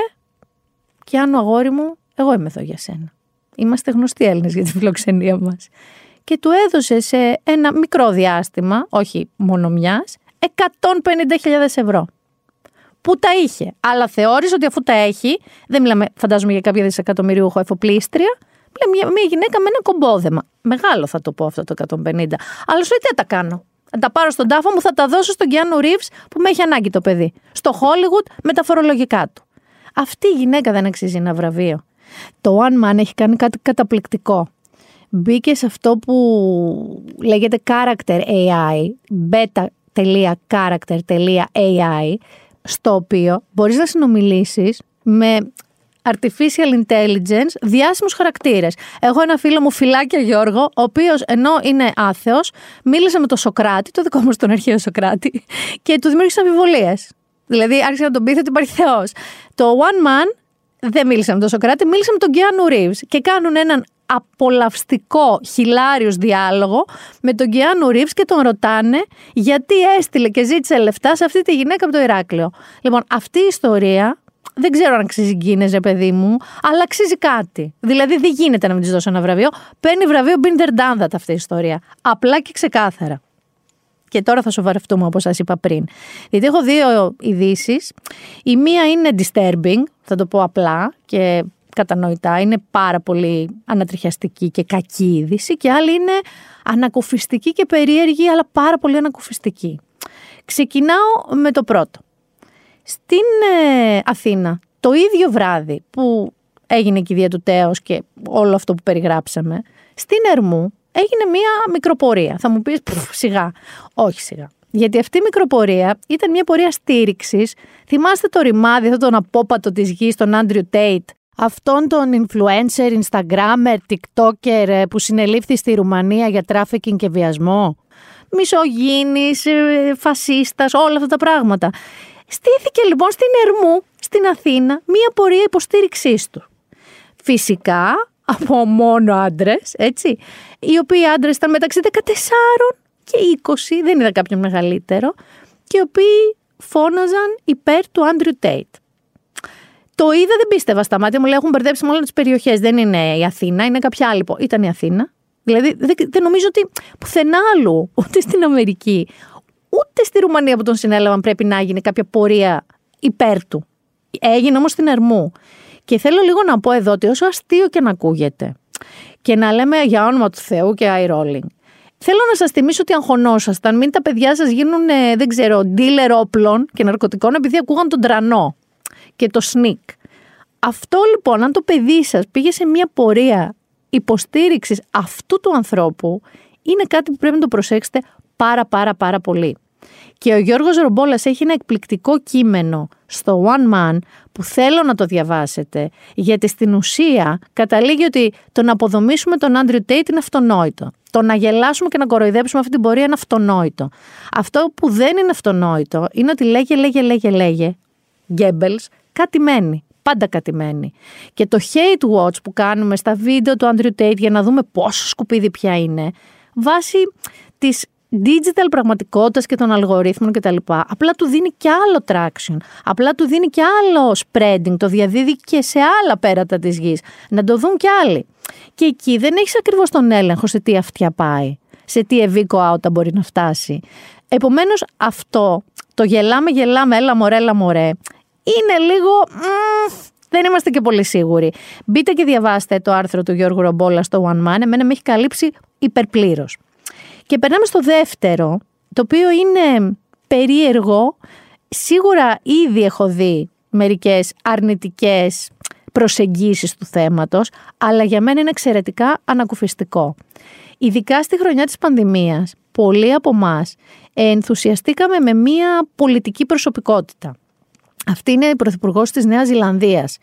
«Κιάνου αγόρι μου, εγώ είμαι εδώ για σένα. Είμαστε γνωστοί Έλληνες για τη φιλοξενία μας και του έδωσε σε ένα μικρό διάστημα, όχι μόνο μιας, 150.000 ευρώ. Που τα είχε. Αλλά θεώρησε ότι αφού τα έχει, δεν μιλάμε, φαντάζομαι για κάποια δισεκατομμυρίουχο εφοπλίστρια, μια, μια γυναίκα με ένα κομπόδεμα. Μεγάλο θα το πω αυτό το 150. Αλλά σου λέει τι θα τα κάνω; Θα τα πάρω στον τάφο μου, θα τα δώσω στον Κιάνου Ρίβ που με έχει ανάγκη το παιδί. Στο Hollywood με τα φορολογικά του. Αυτή η γυναίκα δεν αξίζει ένα βραβείο. Το One Man έχει κάνει κάτι καταπληκτικό μπήκε σε αυτό που λέγεται character AI, beta.character.ai, στο οποίο μπορείς να συνομιλήσεις με artificial intelligence διάσημους χαρακτήρες. Έχω ένα φίλο μου, Φιλάκια Γιώργο, ο οποίος ενώ είναι άθεος, μίλησε με τον Σοκράτη, το δικό μου τον αρχαίο Σοκράτη, και του δημιούργησε αμφιβολίες. Δηλαδή άρχισε να τον πει ότι υπάρχει Θεός. Το One Man δεν μίλησε με τον Σοκράτη, μίλησε με τον Κιάνου Ρίβ και κάνουν έναν απολαυστικό, χιλάριος διάλογο με τον Κιάνου Ρίβς και τον ρωτάνε γιατί έστειλε και ζήτησε λεφτά σε αυτή τη γυναίκα από το Ηράκλειο. Λοιπόν, αυτή η ιστορία δεν ξέρω αν αξίζει γκίνεζε, παιδί μου, αλλά αξίζει κάτι. Δηλαδή δεν γίνεται να μην της δώσω ένα βραβείο. Παίρνει βραβείο Binder Done αυτή η ιστορία. Απλά και ξεκάθαρα. Και τώρα θα σοβαρευτούμε όπως σας είπα πριν. Γιατί έχω δύο ειδήσεις. Η μία είναι disturbing, θα το πω απλά και κατανοητά, είναι πάρα πολύ ανατριχιαστική και κακή είδηση και άλλη είναι ανακουφιστική και περίεργη αλλά πάρα πολύ ανακουφιστική. Ξεκινάω με το πρώτο. Στην ε, Αθήνα, το ίδιο βράδυ που έγινε η κηδεία του τέως και όλο αυτό που περιγράψαμε, στην Ερμού έγινε μία μικροπορεία. Θα μου πεις σιγά. Όχι σιγά. Γιατί αυτή η μικροπορεία ήταν μια πορεία στήριξης. Θυμάστε το ρημάδι, αυτό τον απόπατο της γης, τον Άντριου Τέιτ, αυτόν τον influencer, instagrammer, tiktoker ε, που συνελήφθη στη Ρουμανία για τράφικινγκ και βιασμό. Μισογύνης, ε, φασίστας, όλα αυτά τα πράγματα. Στήθηκε λοιπόν στην Ερμού, στην Αθήνα, μία πορεία υποστήριξής του. Φυσικά από μόνο άντρες, έτσι. Οι οποίοι άντρες ήταν μεταξύ 14 και 20, δεν είδα κάποιον μεγαλύτερο, και οι οποίοι φώναζαν υπέρ του Άντριου Τέιτ. Το είδα, δεν πίστευα στα μάτια μου, λέει έχουν μπερδέψει με όλες τις περιοχές. Δεν είναι η Αθήνα, είναι κάποια άλλη. Ήταν η Αθήνα. Δηλαδή δεν, δεν νομίζω ότι πουθενά άλλου, (laughs) ούτε στην Αμερική, ούτε στη Ρουμανία που τον συνέλαβαν πρέπει να γίνει κάποια πορεία υπέρ του. Έγινε όμως στην Ερμού. Και θέλω λίγο να πω εδώ ότι όσο αστείο και να ακούγεται και να λέμε για όνομα του Θεού και eye rolling, Θέλω να σας θυμίσω ότι αγχωνόσασταν, μην τα παιδιά σας γίνουν, ε, δεν ξέρω, dealer όπλων και ναρκωτικών επειδή ακούγαν τον τρανό και το sneak. Αυτό λοιπόν, αν το παιδί σας πήγε σε μια πορεία υποστήριξης αυτού του ανθρώπου, είναι κάτι που πρέπει να το προσέξετε πάρα πάρα πάρα πολύ. Και ο Γιώργος Ρομπόλας έχει ένα εκπληκτικό κείμενο στο One Man που θέλω να το διαβάσετε, γιατί στην ουσία καταλήγει ότι το να αποδομήσουμε τον Άντριου Τέιτ είναι αυτονόητο. Το να γελάσουμε και να κοροϊδέψουμε αυτή την πορεία είναι αυτονόητο. Αυτό που δεν είναι αυτονόητο είναι ότι λέγε, λέγε, λέγε, λέγε, Γκέμπελς, κάτι μένει. Πάντα κάτι μένει. Και το hate watch που κάνουμε στα βίντεο του Άντριου Τέιτ για να δούμε πόσο σκουπίδι πια είναι, βάσει της digital πραγματικότητας και των αλγορίθμων κτλ. Απλά του δίνει και άλλο traction. Απλά του δίνει και άλλο spreading. Το διαδίδει και σε άλλα πέρατα της γης. Να το δουν κι άλλοι. Και εκεί δεν έχεις ακριβώς τον έλεγχο σε τι αυτιά πάει. Σε τι ευήκο out μπορεί να φτάσει. Επομένως, αυτό το γελάμε, γελάμε, έλα μωρέ, έλα μωρέ, είναι λίγο. δεν είμαστε και πολύ σίγουροι. Μπείτε και διαβάστε το άρθρο του Γιώργου Ρομπόλα στο One Man. Εμένα με έχει καλύψει υπερπλήρως. Και περνάμε στο δεύτερο, το οποίο είναι περίεργο. Σίγουρα ήδη έχω δει μερικές αρνητικές προσεγγίσεις του θέματος, αλλά για μένα είναι εξαιρετικά ανακουφιστικό. Ειδικά στη χρονιά της πανδημίας, πολλοί από εμά ενθουσιαστήκαμε με μία πολιτική προσωπικότητα. Αυτή είναι η Πρωθυπουργός της Νέας Ζηλανδίας,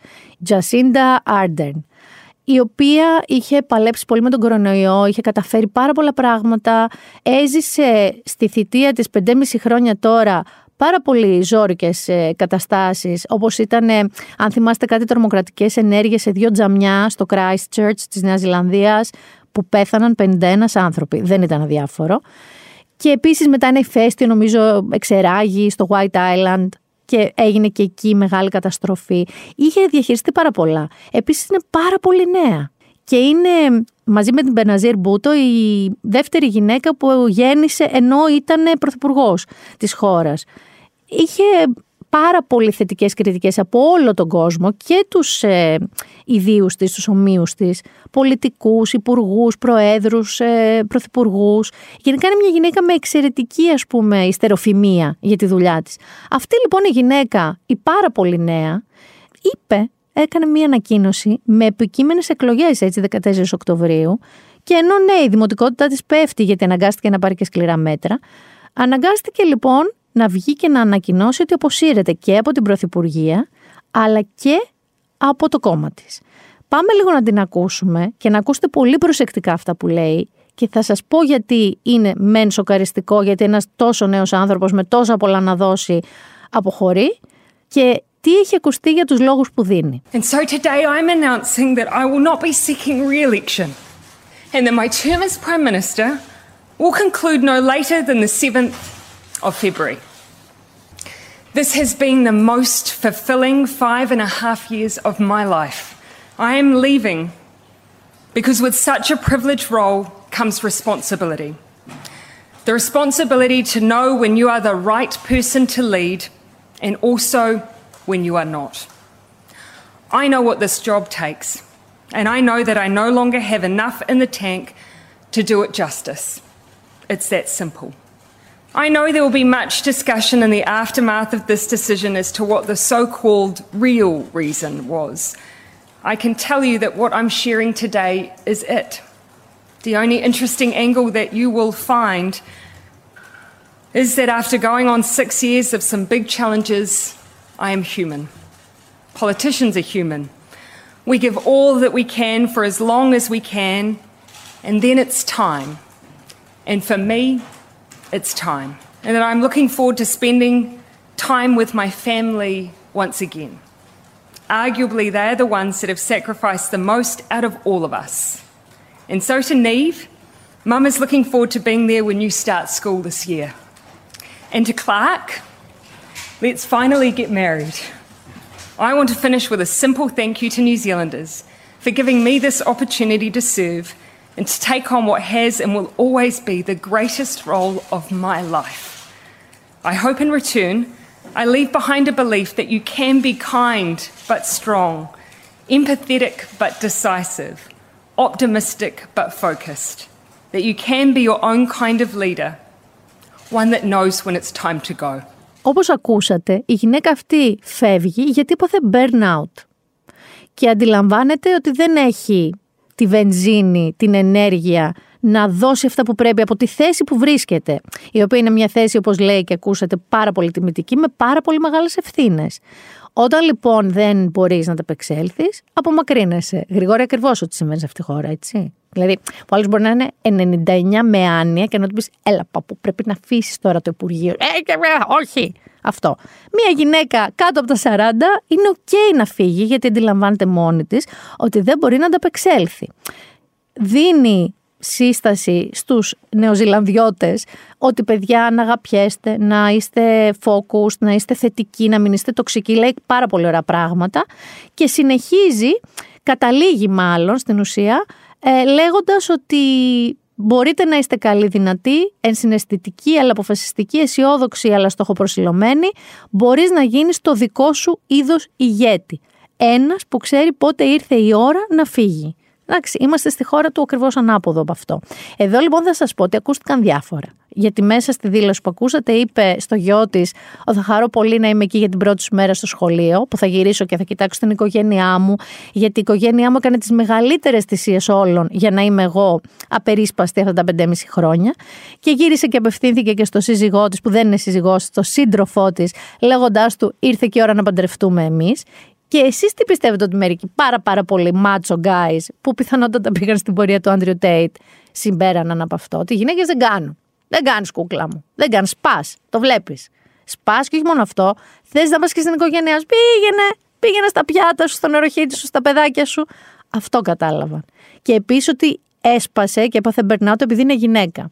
Jacinda Ardern η οποία είχε παλέψει πολύ με τον κορονοϊό, είχε καταφέρει πάρα πολλά πράγματα, έζησε στη θητεία της 5,5 χρόνια τώρα πάρα πολύ ζόρικες ε, καταστάσεις, όπως ήταν, ε, αν θυμάστε κάτι, τρομοκρατικές ενέργειες σε δύο τζαμιά στο Christchurch της Νέας Ζηλανδίας, που πέθαναν 51 άνθρωποι. Δεν ήταν αδιάφορο. Και επίσης μετά ένα ηφαίστειο, νομίζω, εξεράγει στο White Island, και έγινε και εκεί μεγάλη καταστροφή. Είχε διαχειριστεί πάρα πολλά. Επίσης είναι πάρα πολύ νέα. Και είναι μαζί με την Μπεναζίρ Μπούτο η δεύτερη γυναίκα που γέννησε ενώ ήταν πρωθυπουργός της χώρας. Είχε πάρα πολύ θετικές κριτικές από όλο τον κόσμο και τους ε, ιδίους της, τους ομοίους της, πολιτικούς, υπουργούς, προέδρους, ε, πρωθυπουργούς. Γενικά είναι μια γυναίκα με εξαιρετική ας πούμε ιστεροφημία για τη δουλειά της. Αυτή λοιπόν η γυναίκα, η πάρα πολύ νέα, είπε, έκανε μια ανακοίνωση με επικείμενες εκλογές έτσι 14 Οκτωβρίου και ενώ ναι η δημοτικότητά της πέφτει γιατί αναγκάστηκε να πάρει και σκληρά μέτρα, αναγκάστηκε λοιπόν να βγει και να ανακοινώσει ότι αποσύρεται και από την Πρωθυπουργία, αλλά και από το κόμμα της. Πάμε λίγο να την ακούσουμε και να ακούσετε πολύ προσεκτικά αυτά που λέει και θα σας πω γιατί είναι μεν σοκαριστικό, γιατί ένας τόσο νέος άνθρωπος με τόσα πολλά να δώσει αποχωρεί και τι έχει ακουστεί για τους λόγους που δίνει. And so today I'm announcing that I will not be seeking re-election and that my term as Prime Minister will conclude no later than the 7th of February. This has been the most fulfilling five and a half years of my life. I am leaving because with such a privileged role comes responsibility. The responsibility to know when you are the right person to lead and also when you are not. I know what this job takes, and I know that I no longer have enough in the tank to do it justice. It's that simple. I know there will be much discussion in the aftermath of this decision as to what the so called real reason was. I can tell you that what I'm sharing today is it. The only interesting angle that you will find is that after going on six years of some big challenges, I am human. Politicians are human. We give all that we can for as long as we can, and then it's time. And for me, it's time. And that I'm looking forward to spending time with my family once again. Arguably, they are the ones that have sacrificed the most out of all of us. And so to Neve, Mum is looking forward to being there when you start school this year. And to Clark, let's finally get married. I want to finish with a simple thank you to New Zealanders for giving me this opportunity to serve and to take on what has and will always be the greatest role of my life. I hope in return, I leave behind a belief that you can be kind but strong, empathetic but decisive, optimistic but focused, that you can be your own kind of leader, one that knows when it's time to go. Όπως ακούσατε, η γυναίκα αυτή φεύγει γιατί υποθε burnout. Και αντιλαμβάνεται ότι δεν έχει τη βενζίνη, την ενέργεια να δώσει αυτά που πρέπει από τη θέση που βρίσκεται. Η οποία είναι μια θέση, όπως λέει και ακούσατε, πάρα πολύ τιμητική, με πάρα πολύ μεγάλες ευθύνες. Όταν λοιπόν δεν μπορείς να τα απεξέλθει, απομακρύνεσαι. Γρηγόρη ακριβώς ότι συμβαίνει σε αυτή τη χώρα, έτσι. Δηλαδή, που άλλος μπορεί να είναι 99 με άνοια και να του πεις: Έλα, παππού, πρέπει να αφήσεις τώρα το Υπουργείο. Ε, και όχι. Αυτό. Μία γυναίκα κάτω από τα 40 είναι OK να φύγει, γιατί αντιλαμβάνεται μόνη της ότι δεν μπορεί να ανταπεξέλθει. Δίνει σύσταση στους νεοζηλανδιώτες ότι παιδιά να αγαπιέστε, να είστε focused, να είστε θετικοί, να μην είστε τοξικοί, λέει πάρα πολύ ωραία πράγματα και συνεχίζει, καταλήγει μάλλον στην ουσία, ε, λέγοντας ότι μπορείτε να είστε καλοί δυνατοί, ενσυναισθητικοί αλλά αποφασιστικοί, αισιόδοξοι αλλά στοχοπροσιλωμένοι, μπορείς να γίνεις το δικό σου είδος ηγέτη. Ένας που ξέρει πότε ήρθε η ώρα να φύγει. Εντάξει, είμαστε στη χώρα του ακριβώς ανάποδο από αυτό. Εδώ λοιπόν θα σας πω ότι ακούστηκαν διάφορα. Γιατί μέσα στη δήλωση που ακούσατε είπε στο γιο της ότι θα χαρώ πολύ να είμαι εκεί για την πρώτη σου μέρα στο σχολείο, που θα γυρίσω και θα κοιτάξω την οικογένειά μου, γιατί η οικογένειά μου έκανε τις μεγαλύτερες θυσίες όλων για να είμαι εγώ απερίσπαστη αυτά τα 5,5 χρόνια. Και γύρισε και απευθύνθηκε και στο σύζυγό της, που δεν είναι σύζυγός, στο σύντροφό της, λέγοντάς του: Ήρθε και η ώρα να παντρευτούμε εμείς. Και εσείς τι πιστεύετε ότι μερικοί πάρα πάρα πολύ macho guys που πιθανότατα πήγαν στην πορεία του Άντριου Τέιτ συμπέραναν από αυτό. Ότι οι γυναίκες δεν κάνουν. Δεν κάνεις κούκλα μου. Δεν κάνεις. Σπα. Το βλέπεις. Σπα και όχι μόνο αυτό. Θες να πας και στην οικογένειά σου. Πήγαινε. Πήγαινε στα πιάτα σου, στο νεροχύτη σου, στα παιδάκια σου. Αυτό κατάλαβαν. Και επίσης ότι έσπασε και έπαθε μπερνάτο επειδή είναι γυναίκα.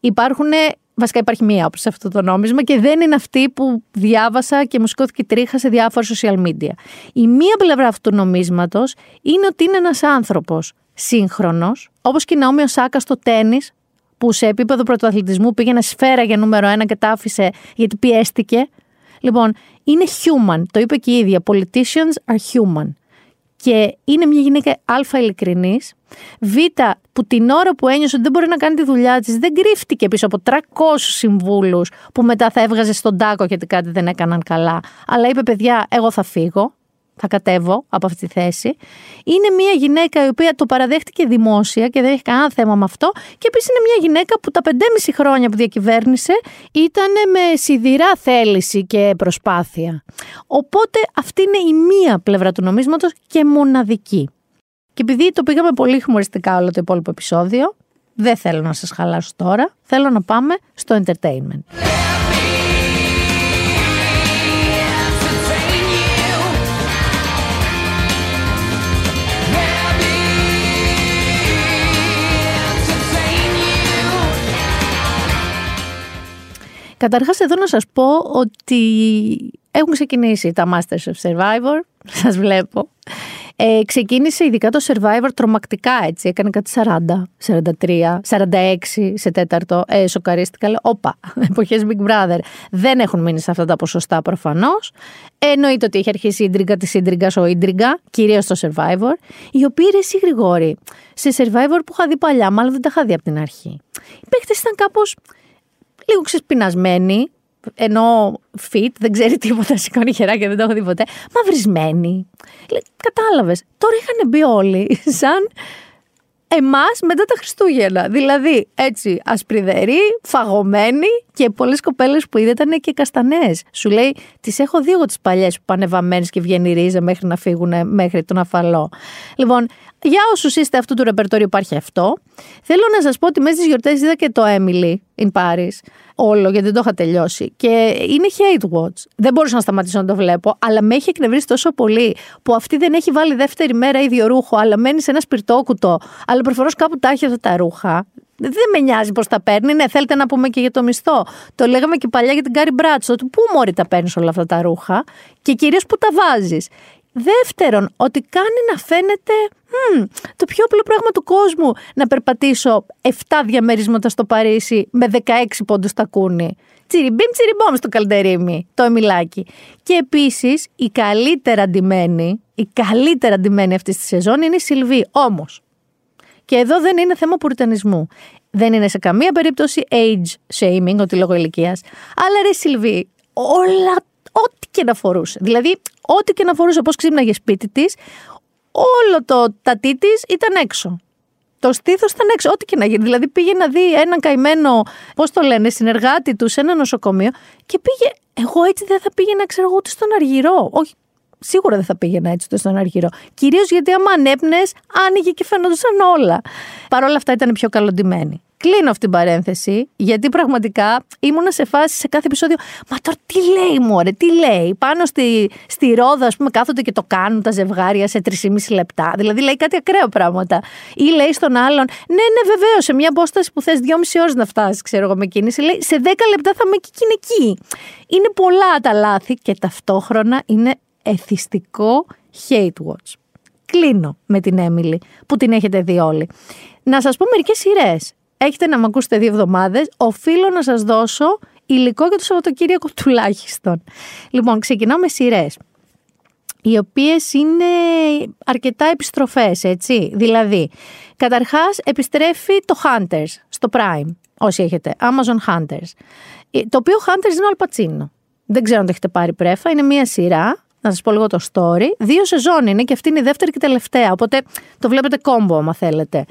Υπάρχουν Βασικά υπάρχει μία άποψη σε αυτό το νόμισμα και δεν είναι αυτή που διάβασα και μου σηκώθηκε τρίχα σε διάφορα social media. Η μία πλευρά αυτού του νομίσματος είναι ότι είναι ένας άνθρωπος σύγχρονος, όπως και η Ναόμι Σάκα στο τέννις, που σε επίπεδο πρωτοαθλητισμού πήγαινε σφαίρα για νούμερο ένα και τα άφησε γιατί πιέστηκε. Λοιπόν, είναι human, το είπε και η ίδια. Politicians are human και είναι μια γυναίκα Α ειλικρινής, Β που την ώρα που ένιωσε ότι δεν μπορεί να κάνει τη δουλειά της, δεν κρύφτηκε πίσω από 300 συμβούλους που μετά θα έβγαζε στον τάκο γιατί κάτι δεν έκαναν καλά. Αλλά είπε: Παιδιά, εγώ θα φύγω θα κατέβω από αυτή τη θέση. Είναι μια γυναίκα η οποία το παραδέχτηκε δημόσια και δεν έχει κανένα θέμα με αυτό. Και επίσης είναι μια γυναίκα που τα 5,5 χρόνια που διακυβέρνησε ήταν με σιδηρά θέληση και προσπάθεια. Οπότε αυτή είναι η μία πλευρά του νομίσματος και μοναδική. Και επειδή το πήγαμε πολύ χμοριστικά όλο το υπόλοιπο επεισόδιο, δεν θέλω να σας χαλάσω τώρα, θέλω να πάμε στο entertainment. Καταρχάς εδώ να σας πω ότι έχουν ξεκινήσει τα Masters of Survivor, σας βλέπω. Ε, ξεκίνησε ειδικά το Survivor τρομακτικά έτσι, έκανε κάτι 40, 43, 46 σε τέταρτο, ε, σοκαρίστηκα, λέω, όπα, (laughs) εποχές Big Brother δεν έχουν μείνει σε αυτά τα ποσοστά προφανώς. Εννοείται ότι έχει αρχίσει η ίντριγκα της ίντριγκας ο ίντριγκα, κυρίως στο Survivor, η οποία είναι εσύ γρηγόρη. Σε Survivor που είχα δει παλιά, μάλλον δεν τα είχα δει από την αρχή. Οι παίκτες ήταν κάπως λίγο ξεσπινασμένη, ενώ fit, δεν ξέρει τίποτα, σηκώνει χεράκια, δεν το έχω δει ποτέ. Μαυρισμένη. Κατάλαβες. Τώρα είχαν μπει όλοι (laughs) σαν εμάς μετά τα Χριστούγεννα. Δηλαδή, έτσι, ασπριδεροί, φαγωμένοι και πολλές κοπέλες που είδε ήταν και καστανές. Σου λέει, τις έχω δει εγώ τις παλιές που πάνε βαμμένες και βγαίνει ρίζα μέχρι να φύγουν μέχρι τον αφαλό. Λοιπόν, για όσους είστε αυτού του ρεπερτόριου, υπάρχει αυτό. Θέλω να σας πω ότι μέσα στις γιορτές είδα και το Emily in Paris. όλο γιατί δεν το είχα τελειώσει. Και είναι hate watch. Δεν μπορούσα να σταματήσω να το βλέπω, αλλά με έχει εκνευρίσει τόσο πολύ που αυτή δεν έχει βάλει δεύτερη μέρα ίδιο ρούχο, αλλά μένει σε ένα σπιρτόκουτο, αλλά προφανώς κάπου τα έχει αυτά τα ρούχα. Δεν με νοιάζει πώς τα παίρνει. Ναι, θέλετε να πούμε και για το μισθό. Το λέγαμε και παλιά για την Κάρι Μπράντσο. Του πού μωρή τα παίρνεις όλα αυτά τα ρούχα και κυρίως πού τα βάζεις. Δεύτερον, ότι κάνει να φαίνεται «Μμ, το πιο απλό πράγμα του κόσμου να περπατήσω 7 διαμερίσματα στο Παρίσι με 16 πόντους στα κούνη. Τσιριμπίμ τσιριμπόμ στο καλντερίμι, το εμιλάκι. Και επίσης η καλύτερα αντιμένη, η καλύτερα αντιμένη αυτής της σεζόν είναι η Σιλβή. Όμως, και εδώ δεν είναι θέμα πουριτανισμού. Δεν είναι σε καμία περίπτωση age shaming, ότι λόγω ηλικίας. Αλλά ρε Σιλβί, όλα, ό,τι και να φορούσε. Δηλαδή, ό,τι και να φορούσε, πώ ξύπναγε σπίτι της, όλο το τατί της ήταν έξω. Το στήθος ήταν έξω, ό,τι και να γίνει. Δηλαδή, πήγε να δει έναν καημένο, πώς το λένε, συνεργάτη του σε ένα νοσοκομείο και πήγε. Εγώ έτσι δεν θα πήγαινα, ξέρω εγώ, ούτε στον Αργυρό. Όχι, σίγουρα δεν θα πήγαινα έτσι ούτε στον Αργυρό. Κυρίως γιατί άμα ανέπνες, άνοιγε και φαινόντουσαν όλα. Παρ' όλα αυτά ήταν πιο καλοντημένη. Κλείνω αυτή την παρένθεση, γιατί πραγματικά ήμουνα σε φάση σε κάθε επεισόδιο. Μα τώρα τι λέει, Μωρέ, τι λέει; Πάνω στη, στη ρόδα, ας πούμε, κάθονται και το κάνουν τα ζευγάρια σε 3,5 λεπτά. Δηλαδή λέει κάτι ακραίο πράγματα. Ή λέει στον άλλον, Ναι, ναι, βεβαίως, σε μια απόσταση που θες 2,5 ώρες να φτάσεις, ξέρω εγώ, με κίνηση. Λέει, Σε 10 λεπτά θα είμαι εκεί και είναι εκεί. Είναι πολλά τα λάθη και ταυτόχρονα είναι εθιστικό hate watch. Κλείνω με την Έμιλη, που την έχετε δει όλοι. Να σας πω μερικές σειρές. Έχετε να με ακούσετε δύο εβδομάδες. Οφείλω να σας δώσω υλικό για το Σαββατοκύριακο τουλάχιστον. Λοιπόν, ξεκινάω με σειρές. Οι οποίες είναι αρκετά επιστροφές, έτσι. Δηλαδή, καταρχάς επιστρέφει το Hunters στο Prime, όσοι έχετε, Amazon Hunters. Ε, Το οποίο Hunters είναι ο Αλπατσίνο. Δεν ξέρω αν το έχετε πάρει πρέφα. Είναι μία σειρά. Να σας πω λίγο το story. Δύο σεζόν είναι και αυτή είναι η δεύτερη και τελευταία. Οπότε το βλέπετε κόμπο, άμα θέλετε.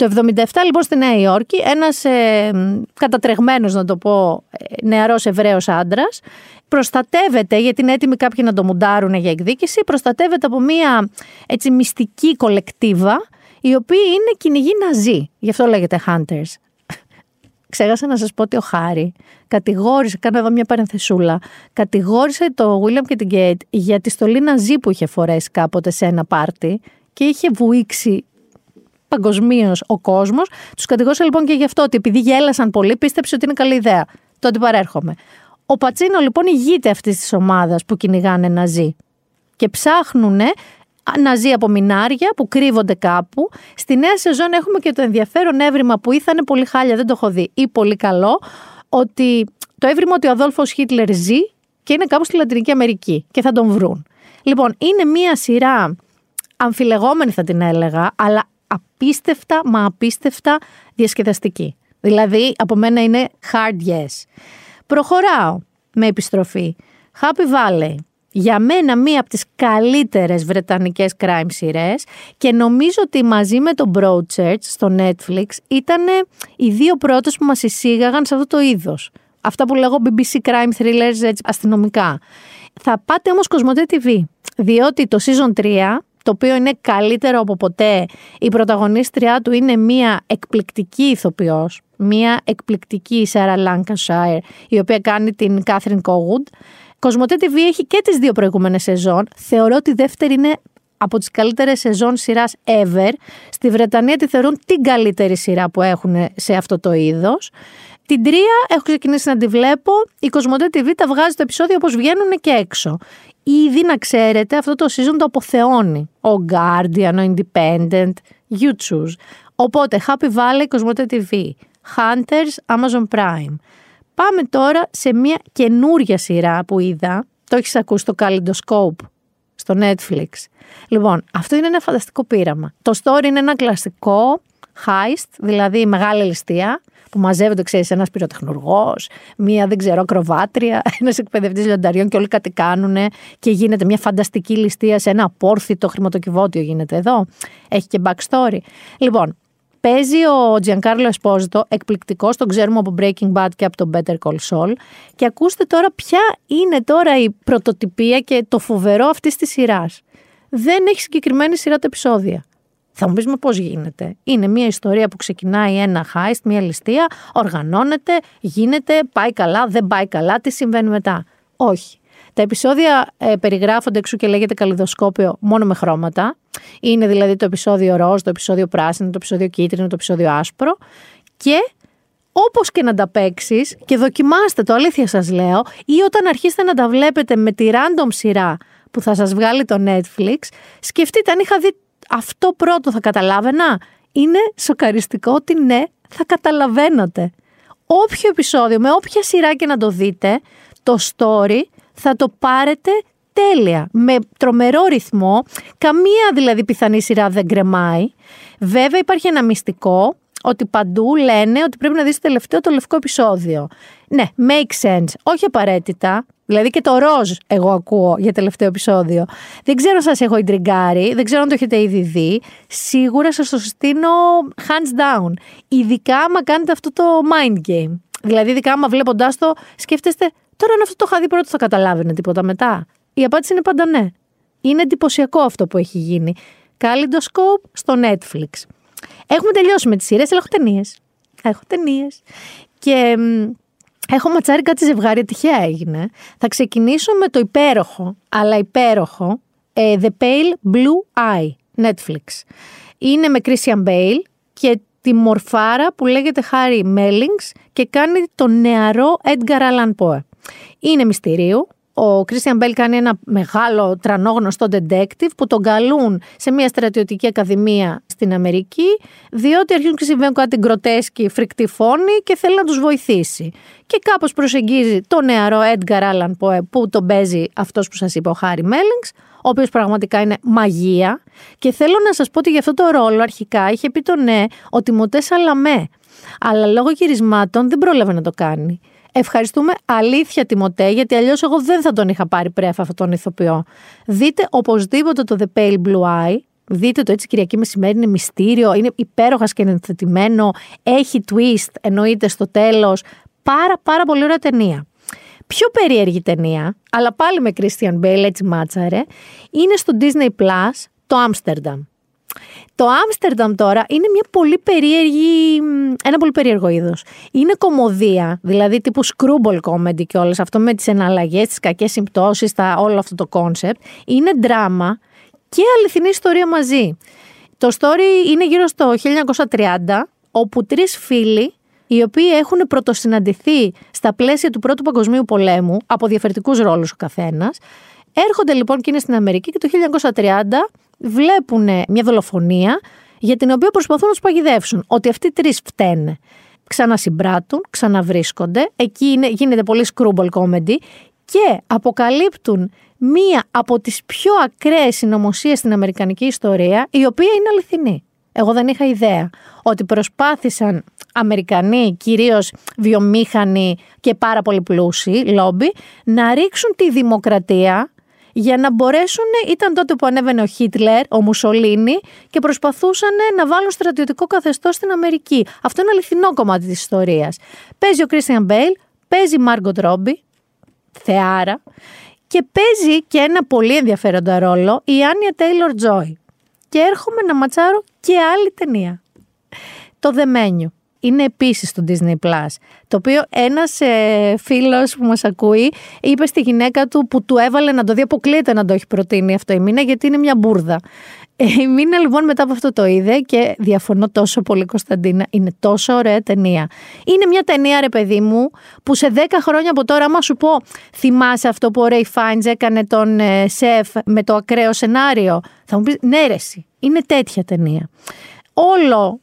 Το 77 λοιπόν στη Νέα Υόρκη, ένας ε, κατατρεγμένος να το πω ε, νεαρός Εβραίος άντρας προστατεύεται, γιατί είναι έτοιμοι κάποιοι να το μουντάρουν για εκδίκηση, προστατεύεται από μια έτσι μυστική κολεκτίβα οι οποίοι είναι κυνηγοί ναζί. Γι' αυτό λέγεται Hunters. (laughs) Ξέχασα να σας πω ότι ο Χάρη κατηγόρησε, κάνω εδώ μια παρενθεσούλα, κατηγόρησε το William και την Kate για τη στολή ναζί που είχε φορέσει κάποτε σε ένα πάρτι και είχε βουήξει παγκοσμίως ο κόσμος. Τους κατηγόρησε λοιπόν και γι' αυτό ότι επειδή γέλασαν πολύ, πίστεψε ότι είναι καλή ιδέα. Τότε παρέρχομαι. Ο Πατσίνο λοιπόν ηγείται αυτής της ομάδας που κυνηγάνε ναζί. Και ψάχνουν ναζί από μινάρια που κρύβονται κάπου. Στη νέα σεζόν έχουμε και το ενδιαφέρον έβριμα που ή θα είναι πολύ χάλια, δεν το έχω δει, ή πολύ καλό, ότι το έβριμα ότι ο Αδόλφος Χίτλερ ζει και είναι κάπου στη Λατινική Αμερική και θα τον βρουν. Λοιπόν, είναι μία σειρά αμφιλεγόμενη θα την έλεγα, αλλά απίστευτα, μα απίστευτα διασκεδαστική. Δηλαδή, από μένα είναι hard yes. Προχωράω με επιστροφή. Happy Valley. Για μένα μία από τις καλύτερες βρετανικές crime σειρές και νομίζω ότι μαζί με το Broadchurch στο Netflix ήταν οι δύο πρώτες που μας εισήγαγαν σε αυτό το είδος. Αυτά που λέγω BBC crime thrillers έτσι, αστυνομικά. Θα πάτε όμως Κοσμοτέ TV, διότι το season 3 το οποίο είναι καλύτερο από ποτέ. Η πρωταγωνίστριά του είναι μία εκπληκτική ηθοποιός, μία εκπληκτική Σάρα Λάνκασάιρ, η οποία κάνει την Κάθριν Κόγουντ. Κοσμοτέ TV έχει και τις δύο προηγούμενες σεζόν. Θεωρώ ότι η δεύτερη είναι από τις καλύτερες σεζόν σειράς ever. Στη Βρετανία τη θεωρούν την καλύτερη σειρά που έχουν σε αυτό το είδος. Την τρία έχω ξεκινήσει να τη βλέπω. Η Κοσμοτέ TV τα βγάζει το επεισόδιο όπως βγαίνουν και έξω. Ήδη να ξέρετε αυτό το season το αποθεώνει. Ο Guardian, ο Independent, you choose. Οπότε Happy Valley, Κοσμοτέ TV, Hunters, Amazon Prime. Πάμε τώρα σε μια καινούρια σειρά που είδα. Το έχεις ακούσει το Kaleidoscope στο Netflix. Λοιπόν, αυτό είναι ένα φανταστικό πείραμα. Το story είναι ένα κλασικό heist, δηλαδή μεγάλη ληστεία, που μαζεύονται, ξέρεις, ένας πυροτεχνουργός, μία, δεν ξέρω, ακροβάτρια, (laughs) ένας εκπαιδευτής λιονταριών και όλοι κάτι κάνουν και γίνεται μια φανταστική ληστεία σε ένα απόρθητο χρηματοκιβώτιο γίνεται εδώ. Έχει και backstory. Λοιπόν, Παίζει ο Giancarlo Esposito, εκπληκτικός, τον ξέρουμε από Breaking Bad και από το Better Call Saul. Και ακούστε τώρα ποια είναι τώρα η πρωτοτυπία και το φοβερό αυτής της σειράς. Δεν έχει συγκεκριμένη σειρά τα επεισόδια. Θα μου πεις με πώς γίνεται; Είναι μια ιστορία που ξεκινάει ένα heist, μια ληστεία, οργανώνεται, γίνεται, πάει καλά, δεν πάει καλά, τι συμβαίνει μετά; Όχι. Τα επεισόδια ε, περιγράφονται εξού και λέγεται καλλιδοσκόπιο μόνο με χρώματα. Είναι δηλαδή το επεισόδιο ροζ, το επεισόδιο πράσινο, το επεισόδιο κίτρινο, το επεισόδιο άσπρο. Και όπως και να τα παίξεις και δοκιμάστε το, αλήθεια σας λέω, ή όταν αρχίσετε να τα βλέπετε με τη random σειρά που θα σας βγάλει το Netflix, σκεφτείτε αν είχα δει αυτό πρώτο θα καταλάβαινα; Είναι σοκαριστικό ότι ναι, θα καταλαβαίνατε. Όποιο επεισόδιο, με όποια σειρά και να το δείτε, το story θα το πάρετε τέλεια, με τρομερό ρυθμό, καμία δηλαδή πιθανή σειρά δεν κρεμάει. Βέβαια υπάρχει ένα μυστικό, ότι παντού λένε ότι πρέπει να δεις το τελευταίο το λευκό επεισόδιο. Ναι, make sense, όχι απαραίτητα, Δηλαδή και το ροζ εγώ ακούω για τελευταίο επεισόδιο. Δεν ξέρω αν σας έχω ιντριγκάρει, δεν ξέρω αν το έχετε ήδη δει. Σίγουρα σας το συστήνω hands down. Ειδικά άμα κάνετε αυτό το mind game. Δηλαδή ειδικά άμα βλέποντάς το σκέφτεστε τώρα αν αυτό το είχα δει πρώτο θα καταλάβαινε τίποτα μετά. Η απάντηση είναι πάντα ναι. Είναι εντυπωσιακό αυτό που έχει γίνει. Kaleidoscope στο Netflix. Έχουμε τελειώσει με τις σειρές, αλλά έχω ταινίες. Έχω ταινίες. Και Έχω ματσάρει κάτι ζευγάρι, τυχαία έγινε. Θα ξεκινήσω με το υπέροχο, αλλά υπέροχο, ε, The Pale Blue Eye, Netflix. Είναι με Christian Bale και τη μορφάρα που λέγεται Harry Mellings και κάνει τον νεαρό Edgar Allan Poe. Είναι μυστηρίου, ο Κρίστιαν Μπέλ κάνει ένα μεγάλο τρανόγνωστο detective που τον καλούν σε μια στρατιωτική ακαδημία στην Αμερική, διότι αρχίζουν και συμβαίνουν κάτι γκροτέσκι, φρικτή φόνη και θέλει να τους βοηθήσει. Και κάπως προσεγγίζει το νεαρό Edgar Allan Poe που τον παίζει αυτός που σας είπα, ο Χάρι Μέλινγκς, ο οποίος πραγματικά είναι μαγεία. Και θέλω να σας πω ότι για αυτό το ρόλο αρχικά είχε πει το ναι ο Τιμωτές Σαλαμέ. Αλλά λόγω γυρισμάτων δεν πρόλαβε να το κάνει. Ευχαριστούμε αλήθεια Τιμωτέ, γιατί αλλιώς εγώ δεν θα τον είχα πάρει πρέφα αυτόν τον ηθοποιό. Δείτε οπωσδήποτε το The Pale Blue Eye. Δείτε το έτσι Κυριακή μεσημέρι, είναι μυστήριο, είναι υπέροχα σκηνοθετημένο, έχει twist, εννοείται στο τέλος. Πάρα πάρα πολύ ωραία ταινία. Πιο περίεργη ταινία, αλλά πάλι με Christian Bale, έτσι μάτσαρε, είναι στο Disney Plus το Amsterdam. Το Άμστερνταμ τώρα είναι μια πολύ περίεργη, ένα πολύ περίεργο είδος. Είναι κωμωδία, δηλαδή τύπου screwball comedy και όλο αυτό με τις εναλλαγές, τις κακές συμπτώσεις, όλο αυτό το κόνσεπτ. Είναι δράμα και αληθινή ιστορία μαζί. Το story είναι γύρω στο 1930, όπου τρεις φίλοι οι οποίοι έχουν πρωτοσυναντηθεί στα πλαίσια του Πρώτου Παγκοσμίου Πολέμου, από διαφορετικούς ρόλους ο καθένας, έρχονται λοιπόν και είναι στην Αμερική και το 1930 βλέπουν μια δολοφονία για την οποία προσπαθούν να τους παγιδεύσουν. Ότι αυτοί οι τρεις φταίνε. Ξανασυμπράττουν, ξαναβρίσκονται. Εκεί είναι, γίνεται πολύ screwball comedy και αποκαλύπτουν μία από τις πιο ακραίες συνωμοσίες στην Αμερικανική ιστορία, η οποία είναι αληθινή. Εγώ δεν είχα ιδέα ότι προσπάθησαν Αμερικανοί, κυρίως βιομήχανοι και πάρα πολύ πλούσιοι, λόμπι, να ρίξουν τη δημοκρατία για να μπορέσουν, ήταν τότε που ανέβαινε ο Χίτλερ, ο Μουσολίνη και προσπαθούσαν να βάλουν στρατιωτικό καθεστώς στην Αμερική. Αυτό είναι αληθινό κομμάτι της ιστορίας. Παίζει ο Κρίστιαν Μπέιλ, παίζει η Μάργκοτ Ρόμπι, θεάρα, και παίζει και ένα πολύ ενδιαφέροντα ρόλο η Άνια Τέιλορ Τζόι. Και έρχομαι να ματσάρω και άλλη ταινία. Το Δεμένιο είναι επίσης στο Disney Plus. Το οποίο ένας ε, φίλος που μας ακούει είπε στη γυναίκα του που του έβαλε να το δει, αποκλείεται να το έχει προτείνει αυτό η Μίνα, γιατί είναι μια μπουρδα. Ε, η Μίνα λοιπόν μετά από αυτό το είδε και διαφωνώ τόσο πολύ Κωνσταντίνα. Είναι τόσο ωραία ταινία. Είναι μια ταινία, ρε παιδί μου, που σε 10 χρόνια από τώρα, άμα σου πω, θυμάσαι αυτό που ο Ρέι Φάιντζ έκανε τον ε, σεφ με το ακραίο σενάριο; Θα μου πεις, ναι, ρε, είναι τέτοια ταινία. Όλο